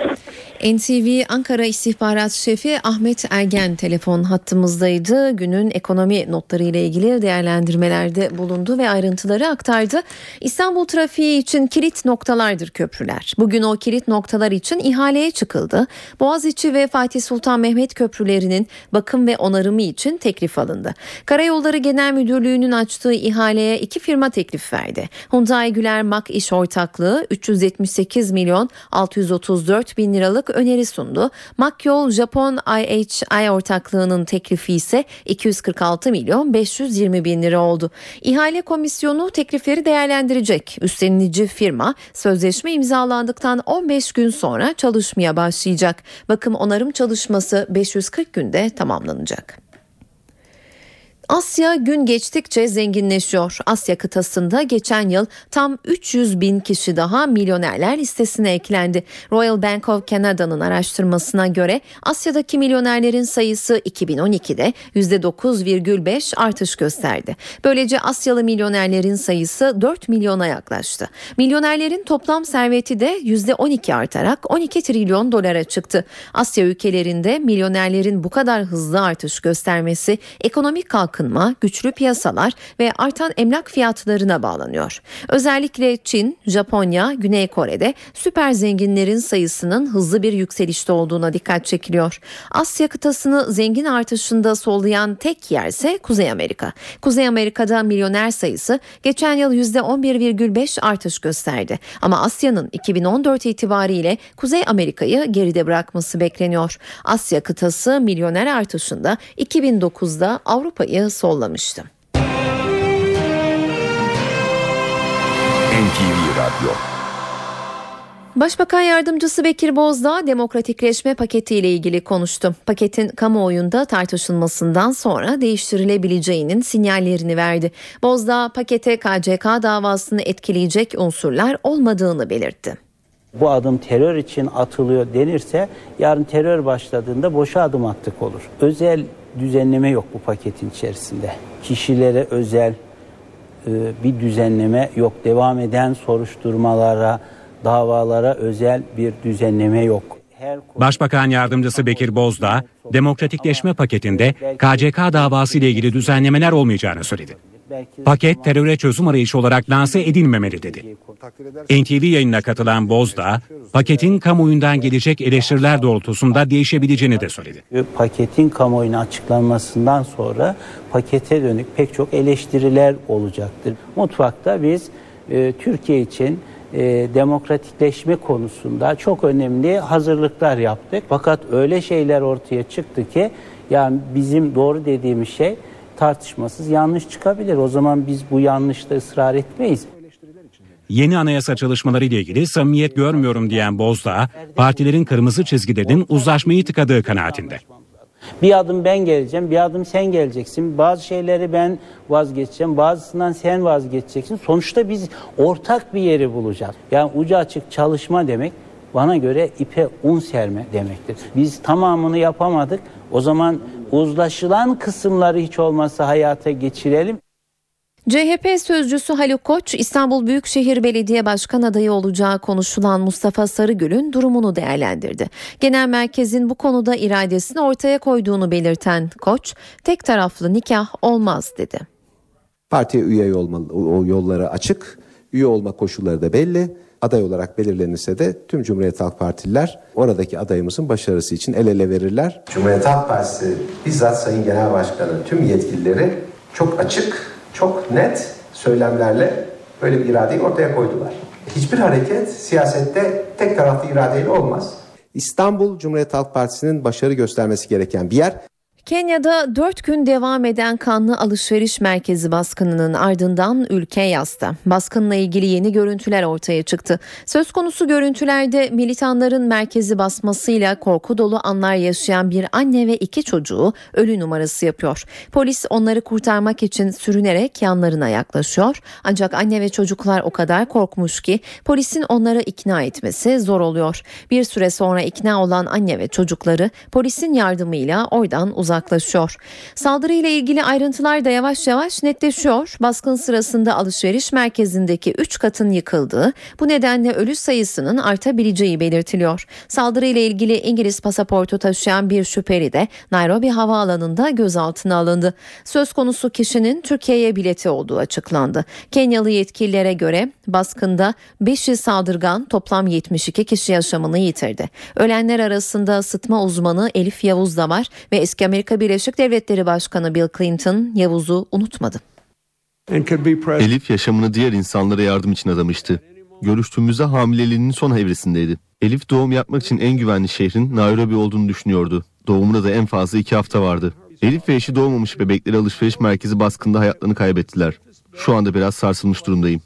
Speaker 2: NTV Ankara İstihbarat Şefi Ahmet Ergen telefon hattımızdaydı. Günün ekonomi notları ile ilgili değerlendirmelerde bulundu ve ayrıntıları aktardı. İstanbul trafiği için kilit noktalardır köprüler. Bugün o kilit noktalar için ihaleye çıkıldı. Boğaziçi ve Fatih Sultan Mehmet köprülerinin bakım ve onarımı için teklif alındı. Karayolları Genel Müdürlüğü'nün açtığı ihaleye iki firma teklif verdi. Hyundai Güler Mak İş Ortaklığı 378 milyon 634 bin liralık öneri sundu. Makyol Japon IHI ortaklığının teklifi ise 246 milyon 520 bin lira oldu. İhale komisyonu teklifleri değerlendirecek. Üstlenici firma sözleşme imzalandıktan 15 gün sonra çalışmaya başlayacak. Bakım onarım çalışması 540 günde tamamlanacak. Asya gün geçtikçe zenginleşiyor. Asya kıtasında geçen yıl tam 300 bin kişi daha milyonerler listesine eklendi. Royal Bank of Canada'nın araştırmasına göre Asya'daki milyonerlerin sayısı 2012'de %9,5 artış gösterdi. Böylece Asyalı milyonerlerin sayısı 4 milyona yaklaştı. Milyonerlerin toplam serveti de %12 artarak 12 trilyon dolara çıktı. Asya ülkelerinde milyonerlerin bu kadar hızlı artış göstermesi ekonomik kalkınma kalkınma, güçlü piyasalar ve artan emlak fiyatlarına bağlanıyor. Özellikle Çin, Japonya, Güney Kore'de süper zenginlerin sayısının hızlı bir yükselişte olduğuna dikkat çekiliyor. Asya kıtasını zengin artışında sollayan tek yerse Kuzey Amerika. Kuzey Amerika'da milyoner sayısı geçen yıl %11,5 artış gösterdi. Ama Asya'nın 2014 itibariyle Kuzey Amerika'yı geride bırakması bekleniyor. Asya kıtası milyoner artışında 2009'da Avrupa'yı sollamıştı.
Speaker 10: NTV Radyo
Speaker 2: Başbakan Yardımcısı Bekir Bozdağ demokratikleşme paketiyle ilgili konuştu. Paketin kamuoyunda tartışılmasından sonra değiştirilebileceğinin sinyallerini verdi. Bozdağ pakete KCK davasını etkileyecek unsurlar olmadığını belirtti.
Speaker 38: Bu adım terör için atılıyor denirse yarın terör başladığında boşa adım attık olur. Özel düzenleme yok bu paketin içerisinde. Kişilere özel e, bir düzenleme yok. Devam eden soruşturmalara, davalara özel bir düzenleme yok.
Speaker 8: Başbakan Yardımcısı Bekir Bozdağ, demokratikleşme paketinde KCK davası ile ilgili düzenlemeler olmayacağını söyledi. Paket teröre çözüm arayışı olarak lanse edilmemeli dedi. NTV yayınına katılan Bozdağ, paketin kamuoyundan gelecek eleştiriler doğrultusunda değişebileceğini de söyledi.
Speaker 38: Paketin kamuoyuna açıklanmasından sonra pakete dönük pek çok eleştiriler olacaktır. Mutfakta biz e, Türkiye için e, demokratikleşme konusunda çok önemli hazırlıklar yaptık. Fakat öyle şeyler ortaya çıktı ki yani bizim doğru dediğimiz şey tartışmasız yanlış çıkabilir. O zaman biz bu yanlışta ısrar etmeyiz.
Speaker 8: yeni anayasa çalışmaları ile ilgili samimiyet görmüyorum diyen Bozdağ, partilerin kırmızı çizgilerinin uzlaşmayı tıkadığı kanaatinde.
Speaker 38: Bir adım ben geleceğim, bir adım sen geleceksin. Bazı şeyleri ben vazgeçeceğim, bazısından sen vazgeçeceksin. Sonuçta biz ortak bir yeri bulacağız. Yani ucu açık çalışma demek bana göre ipe un serme demektir. Biz tamamını yapamadık. O zaman uzlaşılan kısımları hiç olmazsa hayata geçirelim.
Speaker 2: CHP sözcüsü Haluk Koç, İstanbul Büyükşehir Belediye Başkan adayı olacağı konuşulan Mustafa Sarıgül'ün durumunu değerlendirdi. Genel merkezin bu konuda iradesini ortaya koyduğunu belirten Koç, tek taraflı nikah olmaz dedi.
Speaker 10: Partiye üye olmalı, o yolları açık, üye olma koşulları da belli. Aday olarak belirlenirse de tüm Cumhuriyet Halk Partililer oradaki adayımızın başarısı için el ele verirler. Cumhuriyet Halk Partisi bizzat Sayın Genel Başkanı tüm yetkilileri çok açık, çok net söylemlerle böyle bir iradeyi ortaya koydular. Hiçbir hareket siyasette tek taraflı iradeyle olmaz. İstanbul Cumhuriyet Halk Partisi'nin başarı göstermesi gereken bir yer.
Speaker 2: Kenya'da 4 gün devam eden kanlı alışveriş merkezi baskınının ardından ülke yasta. Baskınla ilgili yeni görüntüler ortaya çıktı. Söz konusu görüntülerde militanların merkezi basmasıyla korku dolu anlar yaşayan bir anne ve iki çocuğu ölü numarası yapıyor. Polis onları kurtarmak için sürünerek yanlarına yaklaşıyor. Ancak anne ve çocuklar o kadar korkmuş ki polisin onları ikna etmesi zor oluyor. Bir süre sonra ikna olan anne ve çocukları polisin yardımıyla oradan uzaklaşıyor uzaklaşıyor. Saldırıyla ilgili ayrıntılar da yavaş yavaş netleşiyor. Baskın sırasında alışveriş merkezindeki 3 katın yıkıldığı, bu nedenle ölü sayısının artabileceği belirtiliyor. Saldırıyla ilgili İngiliz pasaportu taşıyan bir şüpheli de Nairobi havaalanında gözaltına alındı. Söz konusu kişinin Türkiye'ye bileti olduğu açıklandı. Kenyalı yetkililere göre baskında 5'i saldırgan toplam 72 kişi yaşamını yitirdi. Ölenler arasında sıtma uzmanı Elif Yavuz da var ve eski Amerika Birleşik Devletleri Başkanı Bill Clinton Yavuz'u unutmadı.
Speaker 5: Elif yaşamını diğer insanlara yardım için adamıştı. Görüştüğümüzde hamileliğinin son evresindeydi. Elif doğum yapmak için en güvenli şehrin Nairobi olduğunu düşünüyordu. Doğumuna da en fazla iki hafta vardı. Elif ve eşi doğmamış bebekleri alışveriş merkezi baskında hayatlarını kaybettiler. Şu anda biraz sarsılmış durumdayım.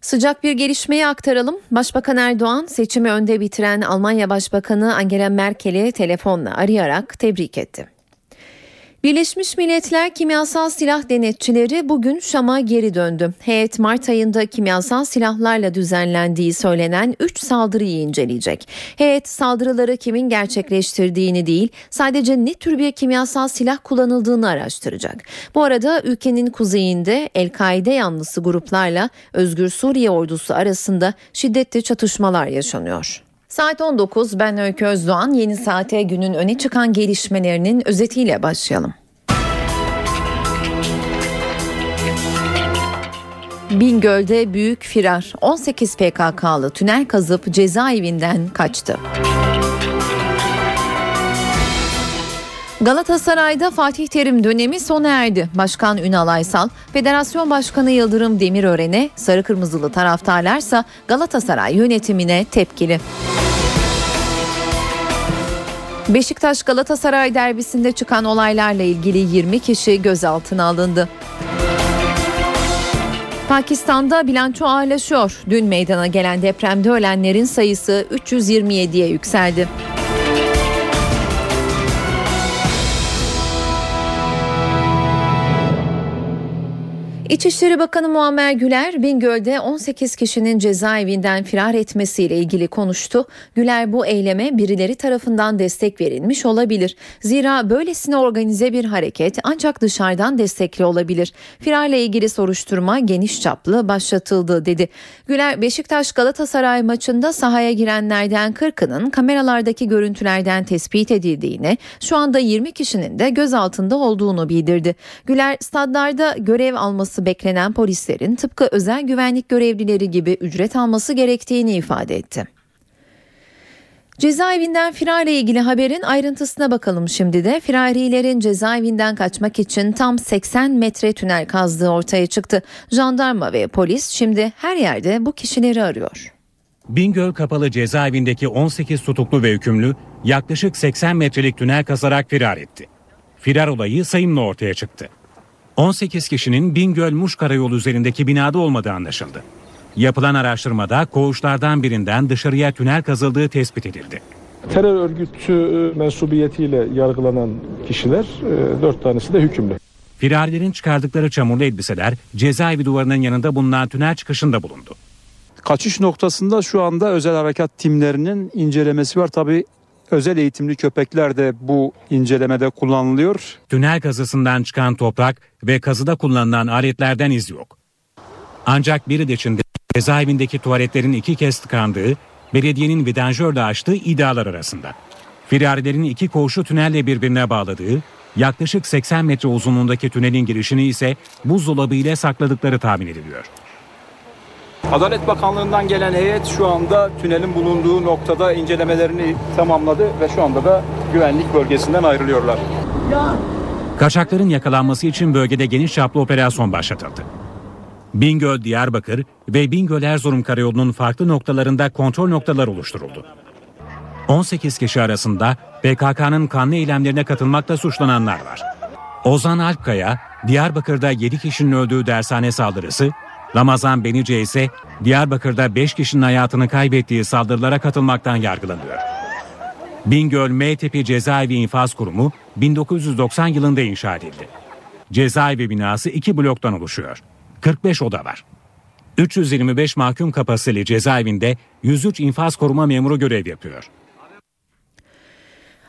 Speaker 2: Sıcak bir gelişmeyi aktaralım. Başbakan Erdoğan seçimi önde bitiren Almanya Başbakanı Angela Merkel'i telefonla arayarak tebrik etti. Birleşmiş Milletler Kimyasal Silah Denetçileri bugün Şam'a geri döndü. Heyet Mart ayında kimyasal silahlarla düzenlendiği söylenen 3 saldırıyı inceleyecek. Heyet saldırıları kimin gerçekleştirdiğini değil, sadece ne tür bir kimyasal silah kullanıldığını araştıracak. Bu arada ülkenin kuzeyinde El-Kaide yanlısı gruplarla Özgür Suriye ordusu arasında şiddetli çatışmalar yaşanıyor. Saat 19 ben Öykü Özdoğan yeni saate günün öne çıkan gelişmelerinin özetiyle başlayalım. Bingöl'de büyük firar 18 PKK'lı tünel kazıp cezaevinden kaçtı. Galatasaray'da Fatih Terim dönemi sona erdi. Başkan Ünal Aysal, Federasyon Başkanı Yıldırım Demirören'e, sarı kırmızılı taraftarlarsa Galatasaray yönetimine tepkili. Beşiktaş Galatasaray derbisinde çıkan olaylarla ilgili 20 kişi gözaltına alındı. Pakistan'da bilanço ağırlaşıyor. Dün meydana gelen depremde ölenlerin sayısı 327'ye yükseldi. İçişleri Bakanı Muammer Güler, Bingöl'de 18 kişinin cezaevinden firar etmesiyle ilgili konuştu. Güler bu eyleme birileri tarafından destek verilmiş olabilir. Zira böylesine organize bir hareket ancak dışarıdan destekli olabilir. Firarla ilgili soruşturma geniş çaplı başlatıldı dedi. Güler, Beşiktaş Galatasaray maçında sahaya girenlerden 40'ının kameralardaki görüntülerden tespit edildiğini, şu anda 20 kişinin de gözaltında olduğunu bildirdi. Güler, stadlarda görev alması beklenen polislerin tıpkı özel güvenlik görevlileri gibi ücret alması gerektiğini ifade etti. Cezaevinden firarla ilgili haberin ayrıntısına bakalım şimdi de. Firarilerin cezaevinden kaçmak için tam 80 metre tünel kazdığı ortaya çıktı. Jandarma ve polis şimdi her yerde bu kişileri arıyor.
Speaker 8: Bingöl Kapalı Cezaevindeki 18 tutuklu ve hükümlü yaklaşık 80 metrelik tünel kazarak firar etti. Firar olayı sayımla ortaya çıktı. 18 kişinin Bingöl-Muş karayolu üzerindeki binada olmadığı anlaşıldı. Yapılan araştırmada koğuşlardan birinden dışarıya tünel kazıldığı tespit edildi.
Speaker 9: Terör örgütü e, mensubiyetiyle yargılanan kişiler e, dört tanesi de hükümlü.
Speaker 8: Firarilerin çıkardıkları çamurlu elbiseler cezaevi duvarının yanında bulunan tünel çıkışında bulundu.
Speaker 39: Kaçış noktasında şu anda özel harekat timlerinin incelemesi var. Tabi özel eğitimli köpekler de bu incelemede kullanılıyor.
Speaker 8: Tünel kazısından çıkan toprak ve kazıda kullanılan aletlerden iz yok. Ancak biri içinde cezaevindeki tuvaletlerin iki kez tıkandığı, belediyenin vidanjörle açtığı iddialar arasında. Firarilerin iki koğuşu tünelle birbirine bağladığı, yaklaşık 80 metre uzunluğundaki tünelin girişini ise buzdolabı ile sakladıkları tahmin ediliyor.
Speaker 39: Adalet Bakanlığı'ndan gelen heyet şu anda tünelin bulunduğu noktada incelemelerini tamamladı ve şu anda da güvenlik bölgesinden ayrılıyorlar.
Speaker 8: Kaçakların yakalanması için bölgede geniş çaplı operasyon başlatıldı. Bingöl, Diyarbakır ve Bingöl Erzurum karayolunun farklı noktalarında kontrol noktaları oluşturuldu. 18 kişi arasında PKK'nın kanlı eylemlerine katılmakla suçlananlar var. Ozan Alpkaya, Diyarbakır'da 7 kişinin öldüğü dershane saldırısı, Ramazan Benice ise Diyarbakır'da 5 kişinin hayatını kaybettiği saldırılara katılmaktan yargılanıyor. Bingöl M tipi Cezaevi İnfaz Kurumu 1990 yılında inşa edildi. Cezaevi binası iki bloktan oluşuyor. 45 oda var. 325 mahkum kapasiteli cezaevinde 103 infaz koruma memuru görev yapıyor.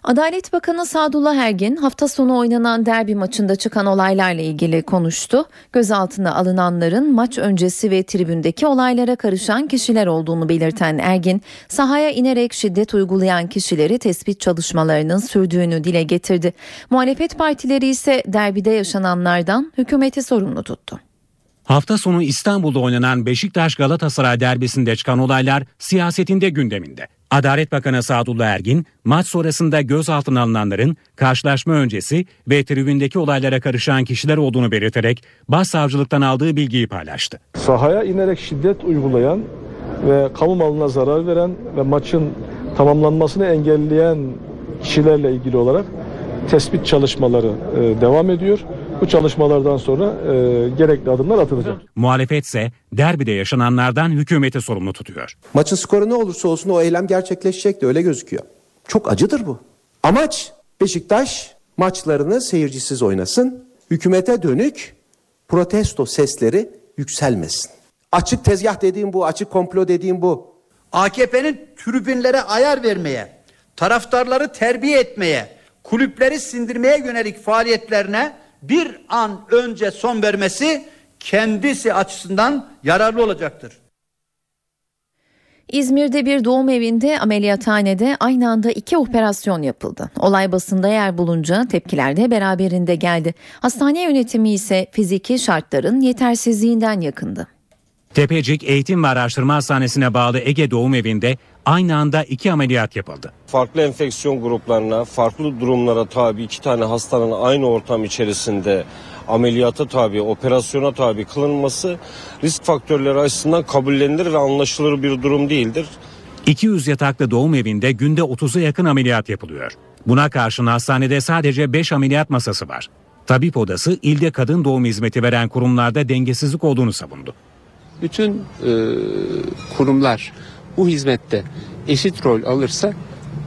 Speaker 2: Adalet Bakanı Sadullah Ergin hafta sonu oynanan derbi maçında çıkan olaylarla ilgili konuştu. Gözaltına alınanların maç öncesi ve tribündeki olaylara karışan kişiler olduğunu belirten Ergin, sahaya inerek şiddet uygulayan kişileri tespit çalışmalarının sürdüğünü dile getirdi. Muhalefet partileri ise derbide yaşananlardan hükümeti sorumlu tuttu.
Speaker 8: Hafta sonu İstanbul'da oynanan Beşiktaş Galatasaray derbisinde çıkan olaylar siyasetinde gündeminde. Adalet Bakanı Sadullah Ergin, maç sonrasında gözaltına alınanların karşılaşma öncesi ve tribündeki olaylara karışan kişiler olduğunu belirterek başsavcılıktan aldığı bilgiyi paylaştı.
Speaker 9: Sahaya inerek şiddet uygulayan ve kamu malına zarar veren ve maçın tamamlanmasını engelleyen kişilerle ilgili olarak tespit çalışmaları e, devam ediyor. Bu çalışmalardan sonra e, gerekli adımlar atılacak.
Speaker 8: Muhalefet ise derbide yaşananlardan hükümeti sorumlu tutuyor.
Speaker 10: Maçın skoru ne olursa olsun o eylem gerçekleşecek de öyle gözüküyor. Çok acıdır bu. Amaç Beşiktaş maçlarını seyircisiz oynasın. Hükümete dönük protesto sesleri yükselmesin. Açık tezgah dediğim bu, açık komplo dediğim bu.
Speaker 11: AKP'nin tribünlere ayar vermeye, taraftarları terbiye etmeye, kulüpleri sindirmeye yönelik faaliyetlerine bir an önce son vermesi kendisi açısından yararlı olacaktır.
Speaker 2: İzmir'de bir doğum evinde ameliyathanede aynı anda iki operasyon yapıldı. Olay basında yer bulunca tepkiler de beraberinde geldi. Hastane yönetimi ise fiziki şartların yetersizliğinden yakındı.
Speaker 8: Tepecik Eğitim ve Araştırma Hastanesi'ne bağlı Ege Doğum Evi'nde aynı anda iki ameliyat yapıldı.
Speaker 40: Farklı enfeksiyon gruplarına, farklı durumlara tabi iki tane hastanın aynı ortam içerisinde ameliyata tabi, operasyona tabi kılınması risk faktörleri açısından kabullenilir ve anlaşılır bir durum değildir.
Speaker 8: 200 yataklı doğum evinde günde 30'a yakın ameliyat yapılıyor. Buna karşın hastanede sadece 5 ameliyat masası var. Tabip odası ilde kadın doğum hizmeti veren kurumlarda dengesizlik olduğunu savundu.
Speaker 30: Bütün e, kurumlar bu hizmette eşit rol alırsa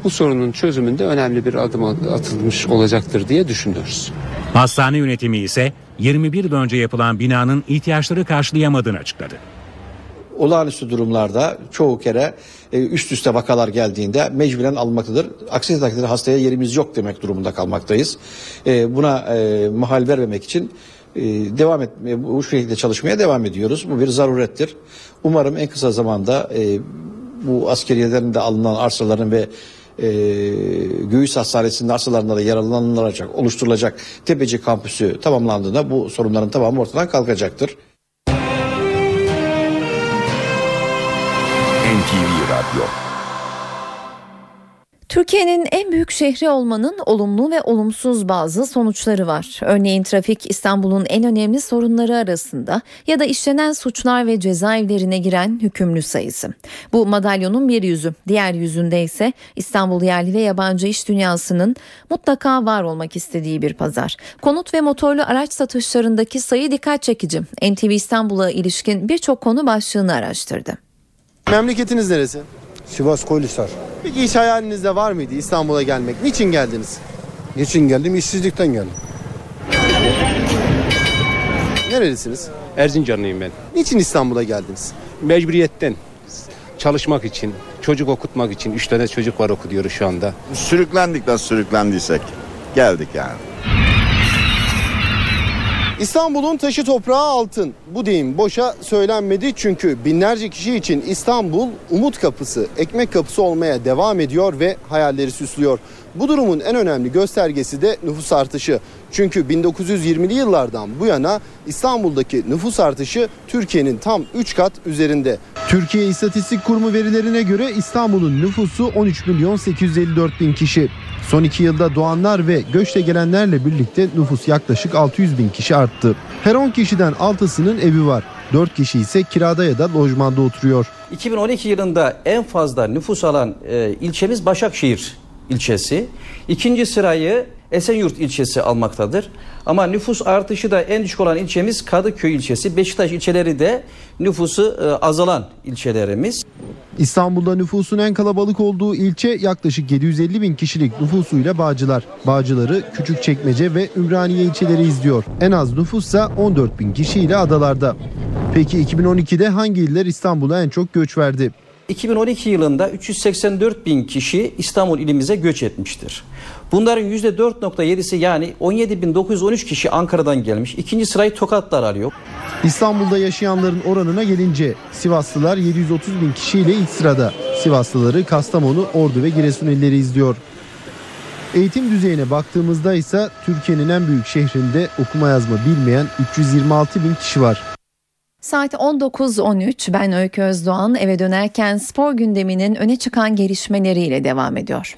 Speaker 30: bu sorunun çözümünde önemli bir adım atılmış olacaktır diye düşünüyoruz.
Speaker 8: Hastane yönetimi ise 21 yıl önce yapılan binanın ihtiyaçları karşılayamadığını açıkladı.
Speaker 21: Olağanüstü durumlarda çoğu kere e, üst üste vakalar geldiğinde mecburen alınmaktadır. Aksi takdirde hastaya yerimiz yok demek durumunda kalmaktayız. E, buna e, mahal vermemek için devam etmeye bu şekilde çalışmaya devam ediyoruz. Bu bir zarurettir. Umarım en kısa zamanda bu askeriyeden de alınan arsaların ve e, Göğüs Hastanesi'nin arsalarında da yararlanılacak, oluşturulacak Tepeci kampüsü tamamlandığında bu sorunların tamamı ortadan kalkacaktır.
Speaker 2: NTV Radyo Türkiye'nin en büyük şehri olmanın olumlu ve olumsuz bazı sonuçları var. Örneğin trafik İstanbul'un en önemli sorunları arasında ya da işlenen suçlar ve cezaevlerine giren hükümlü sayısı. Bu madalyonun bir yüzü. Diğer yüzünde ise İstanbul yerli ve yabancı iş dünyasının mutlaka var olmak istediği bir pazar. Konut ve motorlu araç satışlarındaki sayı dikkat çekici. NTV İstanbul'a ilişkin birçok konu başlığını araştırdı.
Speaker 28: Memleketiniz neresi?
Speaker 41: Sivas Koylisar.
Speaker 28: Peki hiç hayalinizde var mıydı İstanbul'a gelmek? Niçin geldiniz?
Speaker 41: Niçin geldim? İşsizlikten geldim.
Speaker 28: Nerelisiniz?
Speaker 30: Erzincanlıyım ben.
Speaker 28: Niçin İstanbul'a geldiniz?
Speaker 30: Mecburiyetten çalışmak için, çocuk okutmak için. Üç tane çocuk var okutuyoruz şu anda.
Speaker 42: Sürüklendik nasıl sürüklendiysek geldik yani.
Speaker 28: İstanbul'un taşı toprağı altın. Bu deyim boşa söylenmedi çünkü binlerce kişi için İstanbul umut kapısı, ekmek kapısı olmaya devam ediyor ve hayalleri süslüyor. Bu durumun en önemli göstergesi de nüfus artışı. Çünkü 1920'li yıllardan bu yana İstanbul'daki nüfus artışı Türkiye'nin tam 3 kat üzerinde. Türkiye İstatistik Kurumu verilerine göre İstanbul'un nüfusu 13 milyon 854 bin kişi. Son iki yılda doğanlar ve göçte gelenlerle birlikte nüfus yaklaşık 600 bin kişi arttı. Her 10 kişiden 6'sının evi var. 4 kişi ise kirada ya da lojmanda oturuyor.
Speaker 43: 2012 yılında en fazla nüfus alan e, ilçemiz Başakşehir ilçesi. İkinci sırayı Esenyurt ilçesi almaktadır. Ama nüfus artışı da en düşük olan ilçemiz Kadıköy ilçesi. Beşiktaş ilçeleri de nüfusu e, azalan ilçelerimiz.
Speaker 28: İstanbul'da nüfusun en kalabalık olduğu ilçe yaklaşık 750 bin kişilik nüfusuyla Bağcılar. Bağcıları Küçükçekmece ve Ümraniye ilçeleri izliyor. En az nüfussa 14 bin kişiyle adalarda. Peki 2012'de hangi iller İstanbul'a en çok göç verdi?
Speaker 43: 2012 yılında 384 bin kişi İstanbul ilimize göç etmiştir. Bunların %4.7'si yani 17.913 kişi Ankara'dan gelmiş. İkinci sırayı Tokatlar alıyor.
Speaker 28: İstanbul'da yaşayanların oranına gelince Sivaslılar 730 bin kişiyle ilk sırada. Sivaslıları Kastamonu, Ordu ve Giresun illeri izliyor. Eğitim düzeyine baktığımızda ise Türkiye'nin en büyük şehrinde okuma yazma bilmeyen 326 bin kişi var.
Speaker 2: Saat 19.13 ben Öykü Özdoğan eve dönerken spor gündeminin öne çıkan gelişmeleriyle devam ediyor.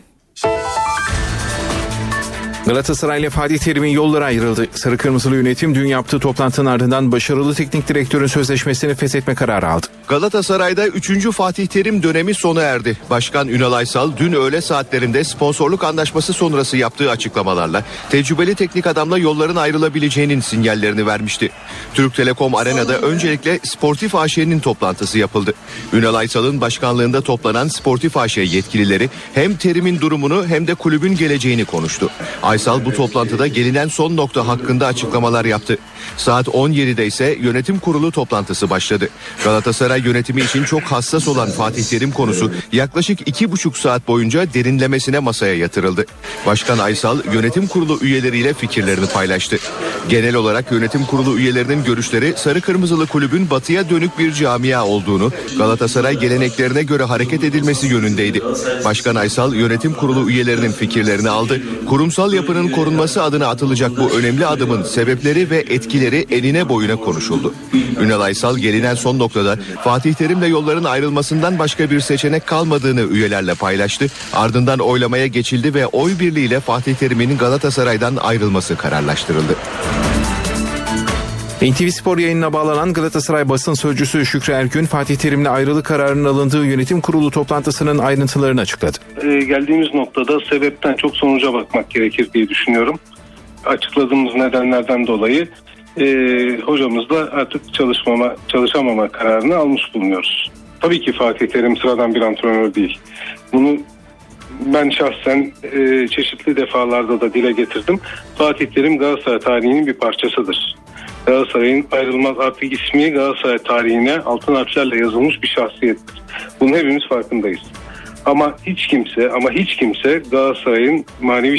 Speaker 44: Galatasaray ile Fatih Terim'in yolları ayrıldı. Sarı Kırmızılı yönetim dün yaptığı toplantının ardından başarılı teknik direktörün sözleşmesini feshetme kararı aldı.
Speaker 12: Galatasaray'da 3. Fatih Terim dönemi sona erdi. Başkan Ünal Aysal dün öğle saatlerinde sponsorluk anlaşması sonrası yaptığı açıklamalarla tecrübeli teknik adamla yolların ayrılabileceğinin sinyallerini vermişti. Türk Telekom Arena'da öncelikle Sportif AŞ'nin toplantısı yapıldı. Ünal Aysal'ın başkanlığında toplanan Sportif AŞ yetkilileri hem Terim'in durumunu hem de kulübün geleceğini konuştu. Aysal bu toplantıda gelinen son nokta hakkında açıklamalar yaptı. Saat 17'de ise yönetim kurulu toplantısı başladı. Galatasaray yönetimi için çok hassas olan Fatih Terim konusu yaklaşık iki buçuk saat boyunca derinlemesine masaya yatırıldı. Başkan Aysal yönetim kurulu üyeleriyle fikirlerini paylaştı. Genel olarak yönetim kurulu üyelerinin görüşleri Sarı Kırmızılı kulübün batıya dönük bir camia olduğunu, Galatasaray geleneklerine göre hareket edilmesi yönündeydi. Başkan Aysal yönetim kurulu üyelerinin fikirlerini aldı. Kurumsal yapının korunması adına atılacak bu önemli adımın sebepleri ve etkileri enine boyuna konuşuldu. Ünal Aysal gelinen son noktada Fatih Terim'le yolların ayrılmasından başka bir seçenek kalmadığını üyelerle paylaştı. Ardından oylamaya geçildi ve oy birliğiyle Fatih Terim'in Galatasaray'dan ayrılması kararlaştırıldı.
Speaker 44: NTV Spor yayınına bağlanan Galatasaray basın sözcüsü Şükrü Ergün, Fatih Terim'le ayrılık kararının alındığı yönetim kurulu toplantısının ayrıntılarını açıkladı.
Speaker 45: Ee, geldiğimiz noktada sebepten çok sonuca bakmak gerekir diye düşünüyorum. Açıkladığımız nedenlerden dolayı e, hocamız da artık çalışmama, çalışamama kararını almış bulunuyoruz. Tabii ki Fatih Terim sıradan bir antrenör değil. Bunu ben şahsen e, çeşitli defalarda da dile getirdim. Fatih Terim Galatasaray tarihinin bir parçasıdır. Galatasaray'ın ayrılmaz artık ismi Galatasaray tarihine altın harflerle yazılmış bir şahsiyettir. Bunun hepimiz farkındayız. Ama hiç kimse ama hiç kimse Galatasaray'ın manevi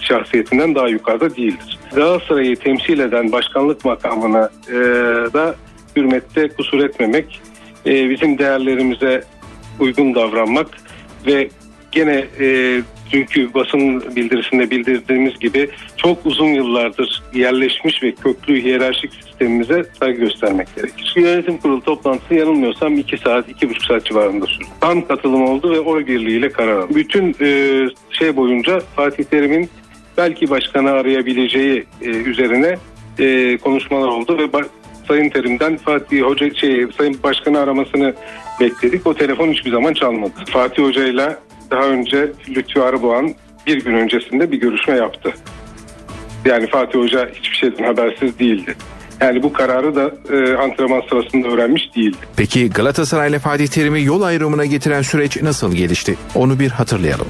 Speaker 45: şahsiyetinden daha yukarıda değildir. Galatasaray'ı temsil eden başkanlık makamına e, da hürmette kusur etmemek, e, bizim değerlerimize uygun davranmak ve gene e, dünkü basın bildirisinde bildirdiğimiz gibi çok uzun yıllardır yerleşmiş ve köklü hiyerarşik sistemimize saygı göstermek gerekir. Yönetim kurulu toplantısı yanılmıyorsam 2 saat, 2,5 saat civarında sürdü. Tam katılım oldu ve oy birliğiyle karar aldı. Bütün e, şey boyunca Fatih Terim'in belki başkanı arayabileceği e, üzerine e, konuşmalar oldu ve Sayın Terim'den Fatih Hoca şey Sayın Başkanı aramasını bekledik. O telefon hiçbir zaman çalmadı. Fatih Hoca ile daha önce Lütfü Arıboğan bir gün öncesinde bir görüşme yaptı. Yani Fatih Hoca hiçbir şeyden habersiz değildi. Yani bu kararı da e, antrenman sırasında öğrenmiş değildi.
Speaker 44: Peki Galatasaray ile Fatih Terim'i yol ayrımına getiren süreç nasıl gelişti? Onu bir hatırlayalım.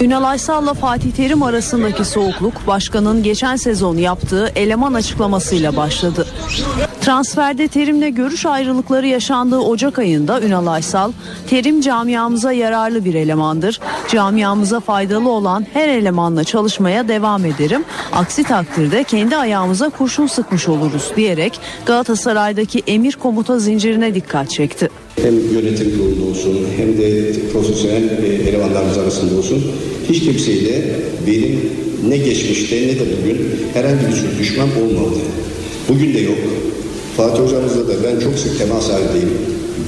Speaker 46: Ünal Aysal'la Fatih Terim arasındaki soğukluk başkanın geçen sezon yaptığı eleman açıklamasıyla başladı. Transferde Terim'le görüş ayrılıkları yaşandığı Ocak ayında Ünal Aysal, Terim camiamıza yararlı bir elemandır. Camiamıza faydalı olan her elemanla çalışmaya devam ederim. Aksi takdirde kendi ayağımıza kurşun sıkmış oluruz diyerek Galatasaray'daki emir komuta zincirine dikkat çekti.
Speaker 42: Hem yönetim kurulunda olsun hem de profesyonel e, elemanlarımız arasında olsun hiç kimseyle benim ne geçmişte ne de bugün herhangi bir düşman olmadı. Bugün de yok. Fatih hocamızla da ben çok sık temas halindeyim.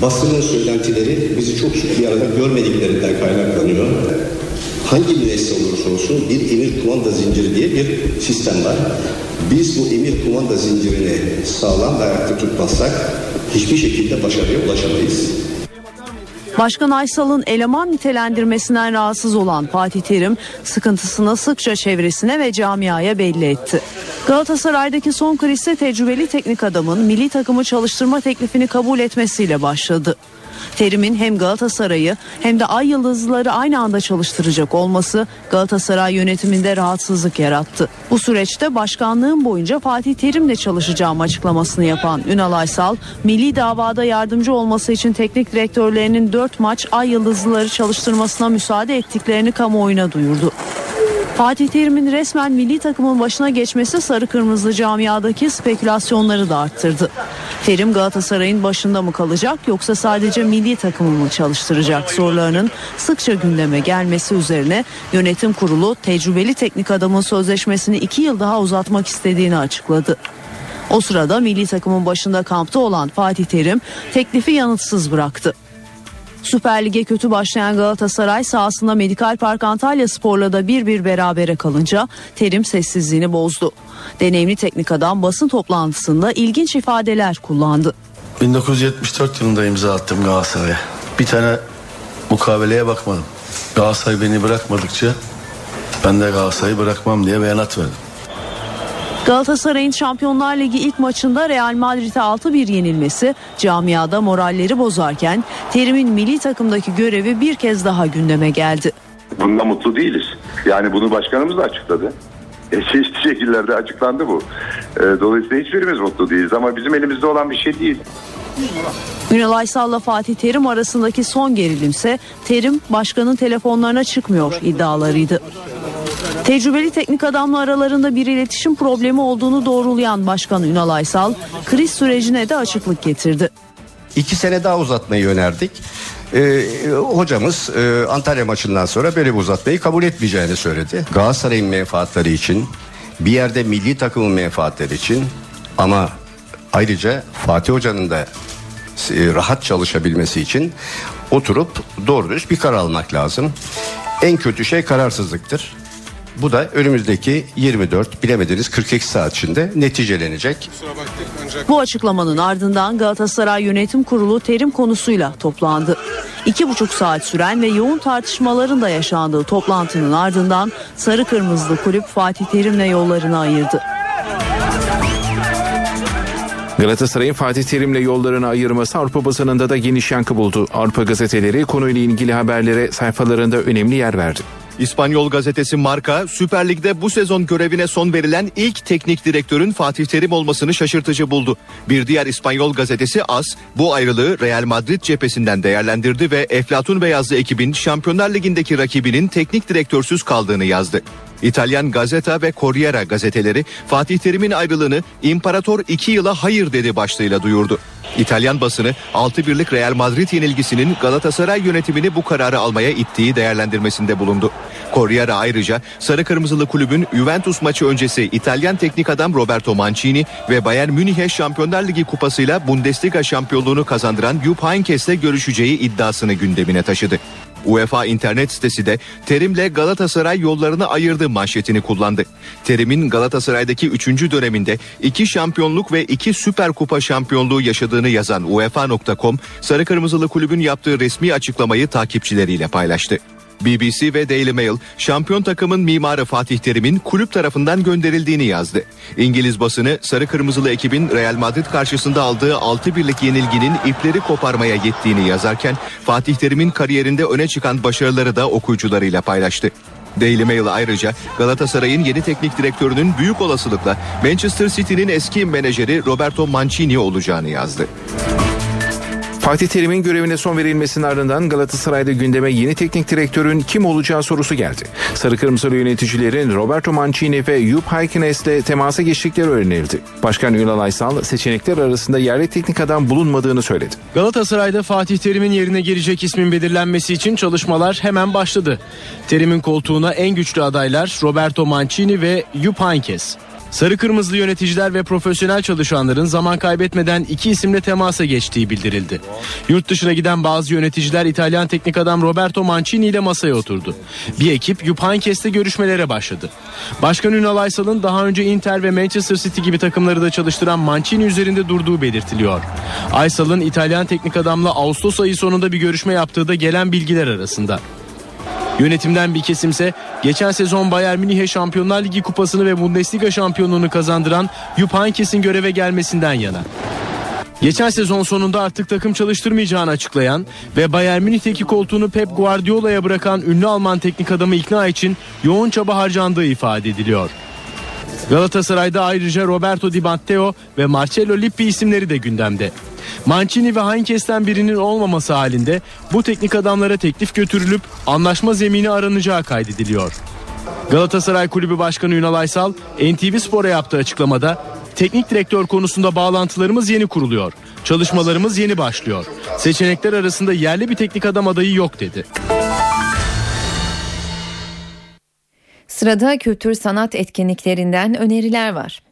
Speaker 42: Basının söylentileri bizi çok sık bir arada görmediklerinden kaynaklanıyor. Hangi müessese olursa olsun bir emir kumanda zinciri diye bir sistem var. Biz bu emir kumanda zincirini sağlam ve ayakta tutmazsak hiçbir şekilde başarıya ulaşamayız.
Speaker 46: Başkan Aysal'ın eleman nitelendirmesinden rahatsız olan Fatih Terim sıkıntısını sıkça çevresine ve camiaya belli etti. Galatasaray'daki son krizde tecrübeli teknik adamın milli takımı çalıştırma teklifini kabul etmesiyle başladı. Terim'in hem Galatasaray'ı hem de Ay Yıldızlıları aynı anda çalıştıracak olması Galatasaray yönetiminde rahatsızlık yarattı. Bu süreçte başkanlığım boyunca Fatih Terim'le çalışacağım açıklamasını yapan Ünal Aysal, milli davada yardımcı olması için teknik direktörlerinin 4 maç Ay Yıldızlıları çalıştırmasına müsaade ettiklerini kamuoyuna duyurdu. Fatih Terim'in resmen milli takımın başına geçmesi sarı kırmızı camiadaki spekülasyonları da arttırdı. Terim Galatasaray'ın başında mı kalacak yoksa sadece milli takımı mı çalıştıracak sorularının sıkça gündeme gelmesi üzerine yönetim kurulu tecrübeli teknik adamın sözleşmesini iki yıl daha uzatmak istediğini açıkladı. O sırada milli takımın başında kampta olan Fatih Terim teklifi yanıtsız bıraktı. Süper Lig'e kötü başlayan Galatasaray sahasında Medikal Park Antalya Spor'la da bir bir berabere kalınca Terim sessizliğini bozdu. Deneyimli teknik adam basın toplantısında ilginç ifadeler kullandı.
Speaker 47: 1974 yılında imza attım Galatasaray'a. Bir tane mukaveleye bakmadım. Galatasaray beni bırakmadıkça ben de Galatasaray'ı bırakmam diye beyanat verdim.
Speaker 46: Galatasaray'ın Şampiyonlar Ligi ilk maçında Real Madrid'e 6-1 yenilmesi camiada moralleri bozarken Terim'in milli takımdaki görevi bir kez daha gündeme geldi.
Speaker 48: Bundan mutlu değiliz. Yani bunu başkanımız da açıkladı. E, çeşitli şekillerde açıklandı bu. E, dolayısıyla hiçbirimiz mutlu değiliz ama bizim elimizde olan bir şey değil.
Speaker 46: Ünal Aysal'la Fatih Terim arasındaki son gerilimse Terim başkanın telefonlarına çıkmıyor iddialarıydı. Tecrübeli teknik adamla aralarında bir iletişim problemi olduğunu doğrulayan Başkan Ünal Aysal kriz sürecine de açıklık getirdi.
Speaker 42: İki sene daha uzatmayı önerdik. Ee, hocamız e, Antalya maçından sonra böyle bir uzatmayı kabul etmeyeceğini söyledi. Galatasaray'ın menfaatleri için, bir yerde milli takımın menfaatleri için ama ayrıca Fatih Hoca'nın da e, rahat çalışabilmesi için oturup doğru dürüst bir karar almak lazım. En kötü şey kararsızlıktır. Bu da önümüzdeki 24 bilemediniz 42 saat içinde neticelenecek.
Speaker 46: Bu açıklamanın ardından Galatasaray Yönetim Kurulu terim konusuyla toplandı. İki buçuk saat süren ve yoğun tartışmaların da yaşandığı toplantının ardından Sarı Kırmızılı Kulüp Fatih Terim'le yollarını ayırdı.
Speaker 44: Galatasaray'ın Fatih Terim'le yollarını ayırması Avrupa basınında da geniş yankı buldu. Avrupa gazeteleri konuyla ilgili haberlere sayfalarında önemli yer verdi.
Speaker 49: İspanyol gazetesi Marca, Süper Lig'de bu sezon görevine son verilen ilk teknik direktörün Fatih Terim olmasını şaşırtıcı buldu. Bir diğer İspanyol gazetesi AS, bu ayrılığı Real Madrid cephesinden değerlendirdi ve Eflatun Beyazlı ekibin Şampiyonlar Ligi'ndeki rakibinin teknik direktörsüz kaldığını yazdı. İtalyan Gazeta ve Corriere gazeteleri Fatih Terim'in ayrılığını İmparator 2 yıla hayır dedi başlığıyla duyurdu. İtalyan basını 6-1'lik Real Madrid yenilgisinin Galatasaray yönetimini bu kararı almaya ittiği değerlendirmesinde bulundu. Corriere ayrıca Sarı Kırmızılı kulübün Juventus maçı öncesi İtalyan teknik adam Roberto Mancini ve Bayern Münih'e Şampiyonlar Ligi kupasıyla Bundesliga şampiyonluğunu kazandıran Jupp Heynckes'le görüşeceği iddiasını gündemine taşıdı. UEFA internet sitesi de Terim'le Galatasaray yollarını ayırdı manşetini kullandı. Terim'in Galatasaray'daki 3. döneminde 2 şampiyonluk ve 2 Süper Kupa şampiyonluğu yaşadığını yazan UEFA.com, Sarı Kırmızılı kulübün yaptığı resmi açıklamayı takipçileriyle paylaştı. BBC ve Daily Mail şampiyon takımın mimarı Fatih Terim'in kulüp tarafından gönderildiğini yazdı. İngiliz basını sarı kırmızılı ekibin Real Madrid karşısında aldığı 6 birlik yenilginin ipleri koparmaya yettiğini yazarken Fatih Terim'in kariyerinde öne çıkan başarıları da okuyucularıyla paylaştı. Daily Mail ayrıca Galatasaray'ın yeni teknik direktörünün büyük olasılıkla Manchester City'nin eski menajeri Roberto Mancini olacağını yazdı.
Speaker 44: Fatih Terim'in görevine son verilmesinin ardından Galatasaray'da gündeme yeni teknik direktörün kim olacağı sorusu geldi. Sarı Kırmızılı yöneticilerin Roberto Mancini ve Jupp Heynckes'le temasa geçtikleri öğrenildi. Başkan Ünal Aysal seçenekler arasında yerli teknik adam bulunmadığını söyledi.
Speaker 40: Galatasaray'da Fatih Terim'in yerine gelecek ismin belirlenmesi için çalışmalar hemen başladı. Terim'in koltuğuna en güçlü adaylar Roberto Mancini ve Jupp Heynckes. Sarı kırmızılı yöneticiler ve profesyonel çalışanların zaman kaybetmeden iki isimle temasa geçtiği bildirildi. Yurt dışına giden bazı yöneticiler İtalyan teknik adam Roberto Mancini ile masaya oturdu. Bir ekip Jupp Heynckes'le görüşmelere başladı. Başkan Ünal Aysal'ın daha önce Inter ve Manchester City gibi takımları da çalıştıran Mancini üzerinde durduğu belirtiliyor. Aysal'ın İtalyan teknik adamla Ağustos ayı sonunda bir görüşme yaptığı da gelen bilgiler arasında. Yönetimden bir kesimse geçen sezon Bayern Münih'e Şampiyonlar Ligi kupasını ve Bundesliga şampiyonluğunu kazandıran Jupp Heynckes'in göreve gelmesinden yana. Geçen sezon sonunda artık takım çalıştırmayacağını açıklayan ve Bayern Münih'teki koltuğunu Pep Guardiola'ya bırakan ünlü Alman teknik adamı ikna için yoğun çaba harcandığı ifade ediliyor. Galatasaray'da ayrıca Roberto Di Matteo ve Marcelo Lippi isimleri de gündemde. Mancini ve Heinkes'ten birinin olmaması halinde bu teknik adamlara teklif götürülüp anlaşma zemini aranacağı kaydediliyor. Galatasaray Kulübü Başkanı Ünal Aysal NTV Spor'a yaptığı açıklamada teknik direktör konusunda bağlantılarımız yeni kuruluyor. Çalışmalarımız yeni başlıyor. Seçenekler arasında yerli bir teknik adam adayı yok dedi.
Speaker 2: Sırada kültür sanat etkinliklerinden öneriler var.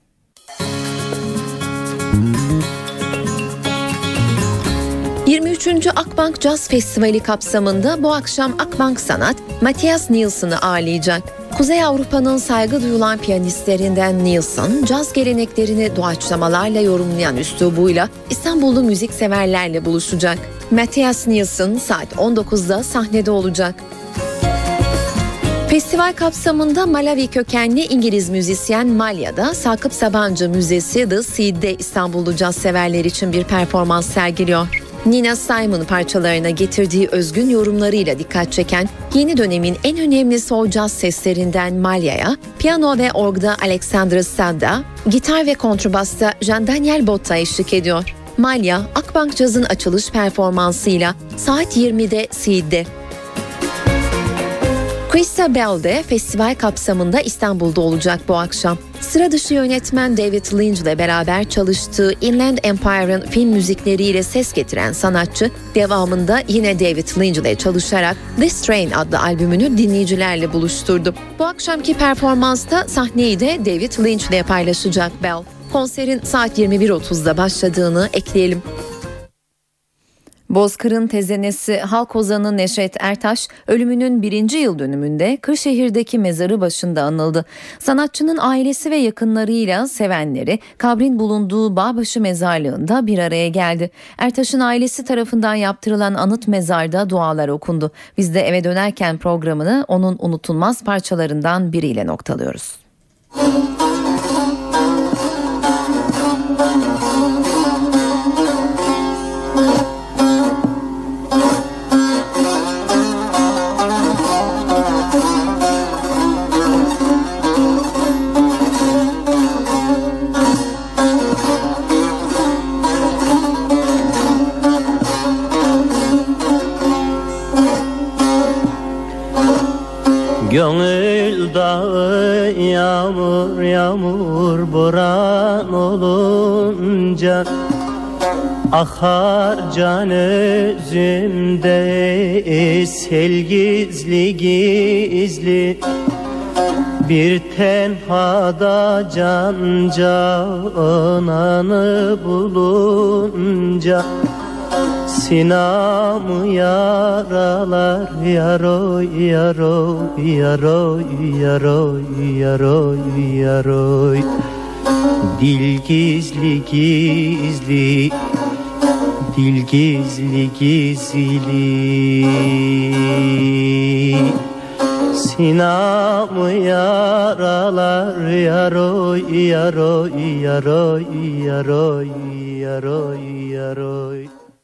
Speaker 2: ...23. Akbank Jazz Festivali kapsamında bu akşam Akbank Sanat, Matthias Nielsen'ı ağırlayacak. Kuzey Avrupa'nın saygı duyulan piyanistlerinden Nielsen, caz geleneklerini doğaçlamalarla yorumlayan üslubuyla İstanbullu müzik severlerle buluşacak. Matthias Nielsen saat 19'da sahnede olacak. Festival kapsamında Malawi kökenli İngiliz müzisyen Malya'da Sakıp Sabancı Müzesi The Seed'de İstanbullu caz severler için bir performans sergiliyor. Nina Simon parçalarına getirdiği özgün yorumlarıyla dikkat çeken yeni dönemin en önemli soul caz seslerinden Malya'ya piyano ve orgda Alexandra Sadda, gitar ve kontrbasta Jean Daniel Botta eşlik ediyor. Malya, Akbank Caz'ın açılış performansıyla saat 20'de Seed'de. Krista Bell de festival kapsamında İstanbul'da olacak bu akşam. Sıra dışı yönetmen David Lynch ile beraber çalıştığı Inland Empire'ın film müzikleriyle ses getiren sanatçı devamında yine David Lynch ile çalışarak This Train adlı albümünü dinleyicilerle buluşturdu. Bu akşamki performansta sahneyi de David Lynch ile paylaşacak Bell. Konserin saat 21.30'da başladığını ekleyelim. Bozkır'ın tezenesi halk ozanı Neşet Ertaş ölümünün birinci yıl dönümünde Kırşehir'deki mezarı başında anıldı. Sanatçının ailesi ve yakınlarıyla sevenleri kabrin bulunduğu Bağbaşı mezarlığında bir araya geldi. Ertaş'ın ailesi tarafından yaptırılan anıt mezarda dualar okundu. Biz de eve dönerken programını onun unutulmaz parçalarından biriyle noktalıyoruz.
Speaker 50: Gönül
Speaker 38: sevdağı yağmur yağmur boran olunca Akar can özümde sel gizli gizli. Bir tenhada can cananı bulunca Sinamı yaralar yaroy yaroy yaroy yaroy yaroy yaroy. Dil gizli gizli Dil gizli gizli. Sinamı yaralar yaroy yaroy yaroy yaroy yaroy yaroy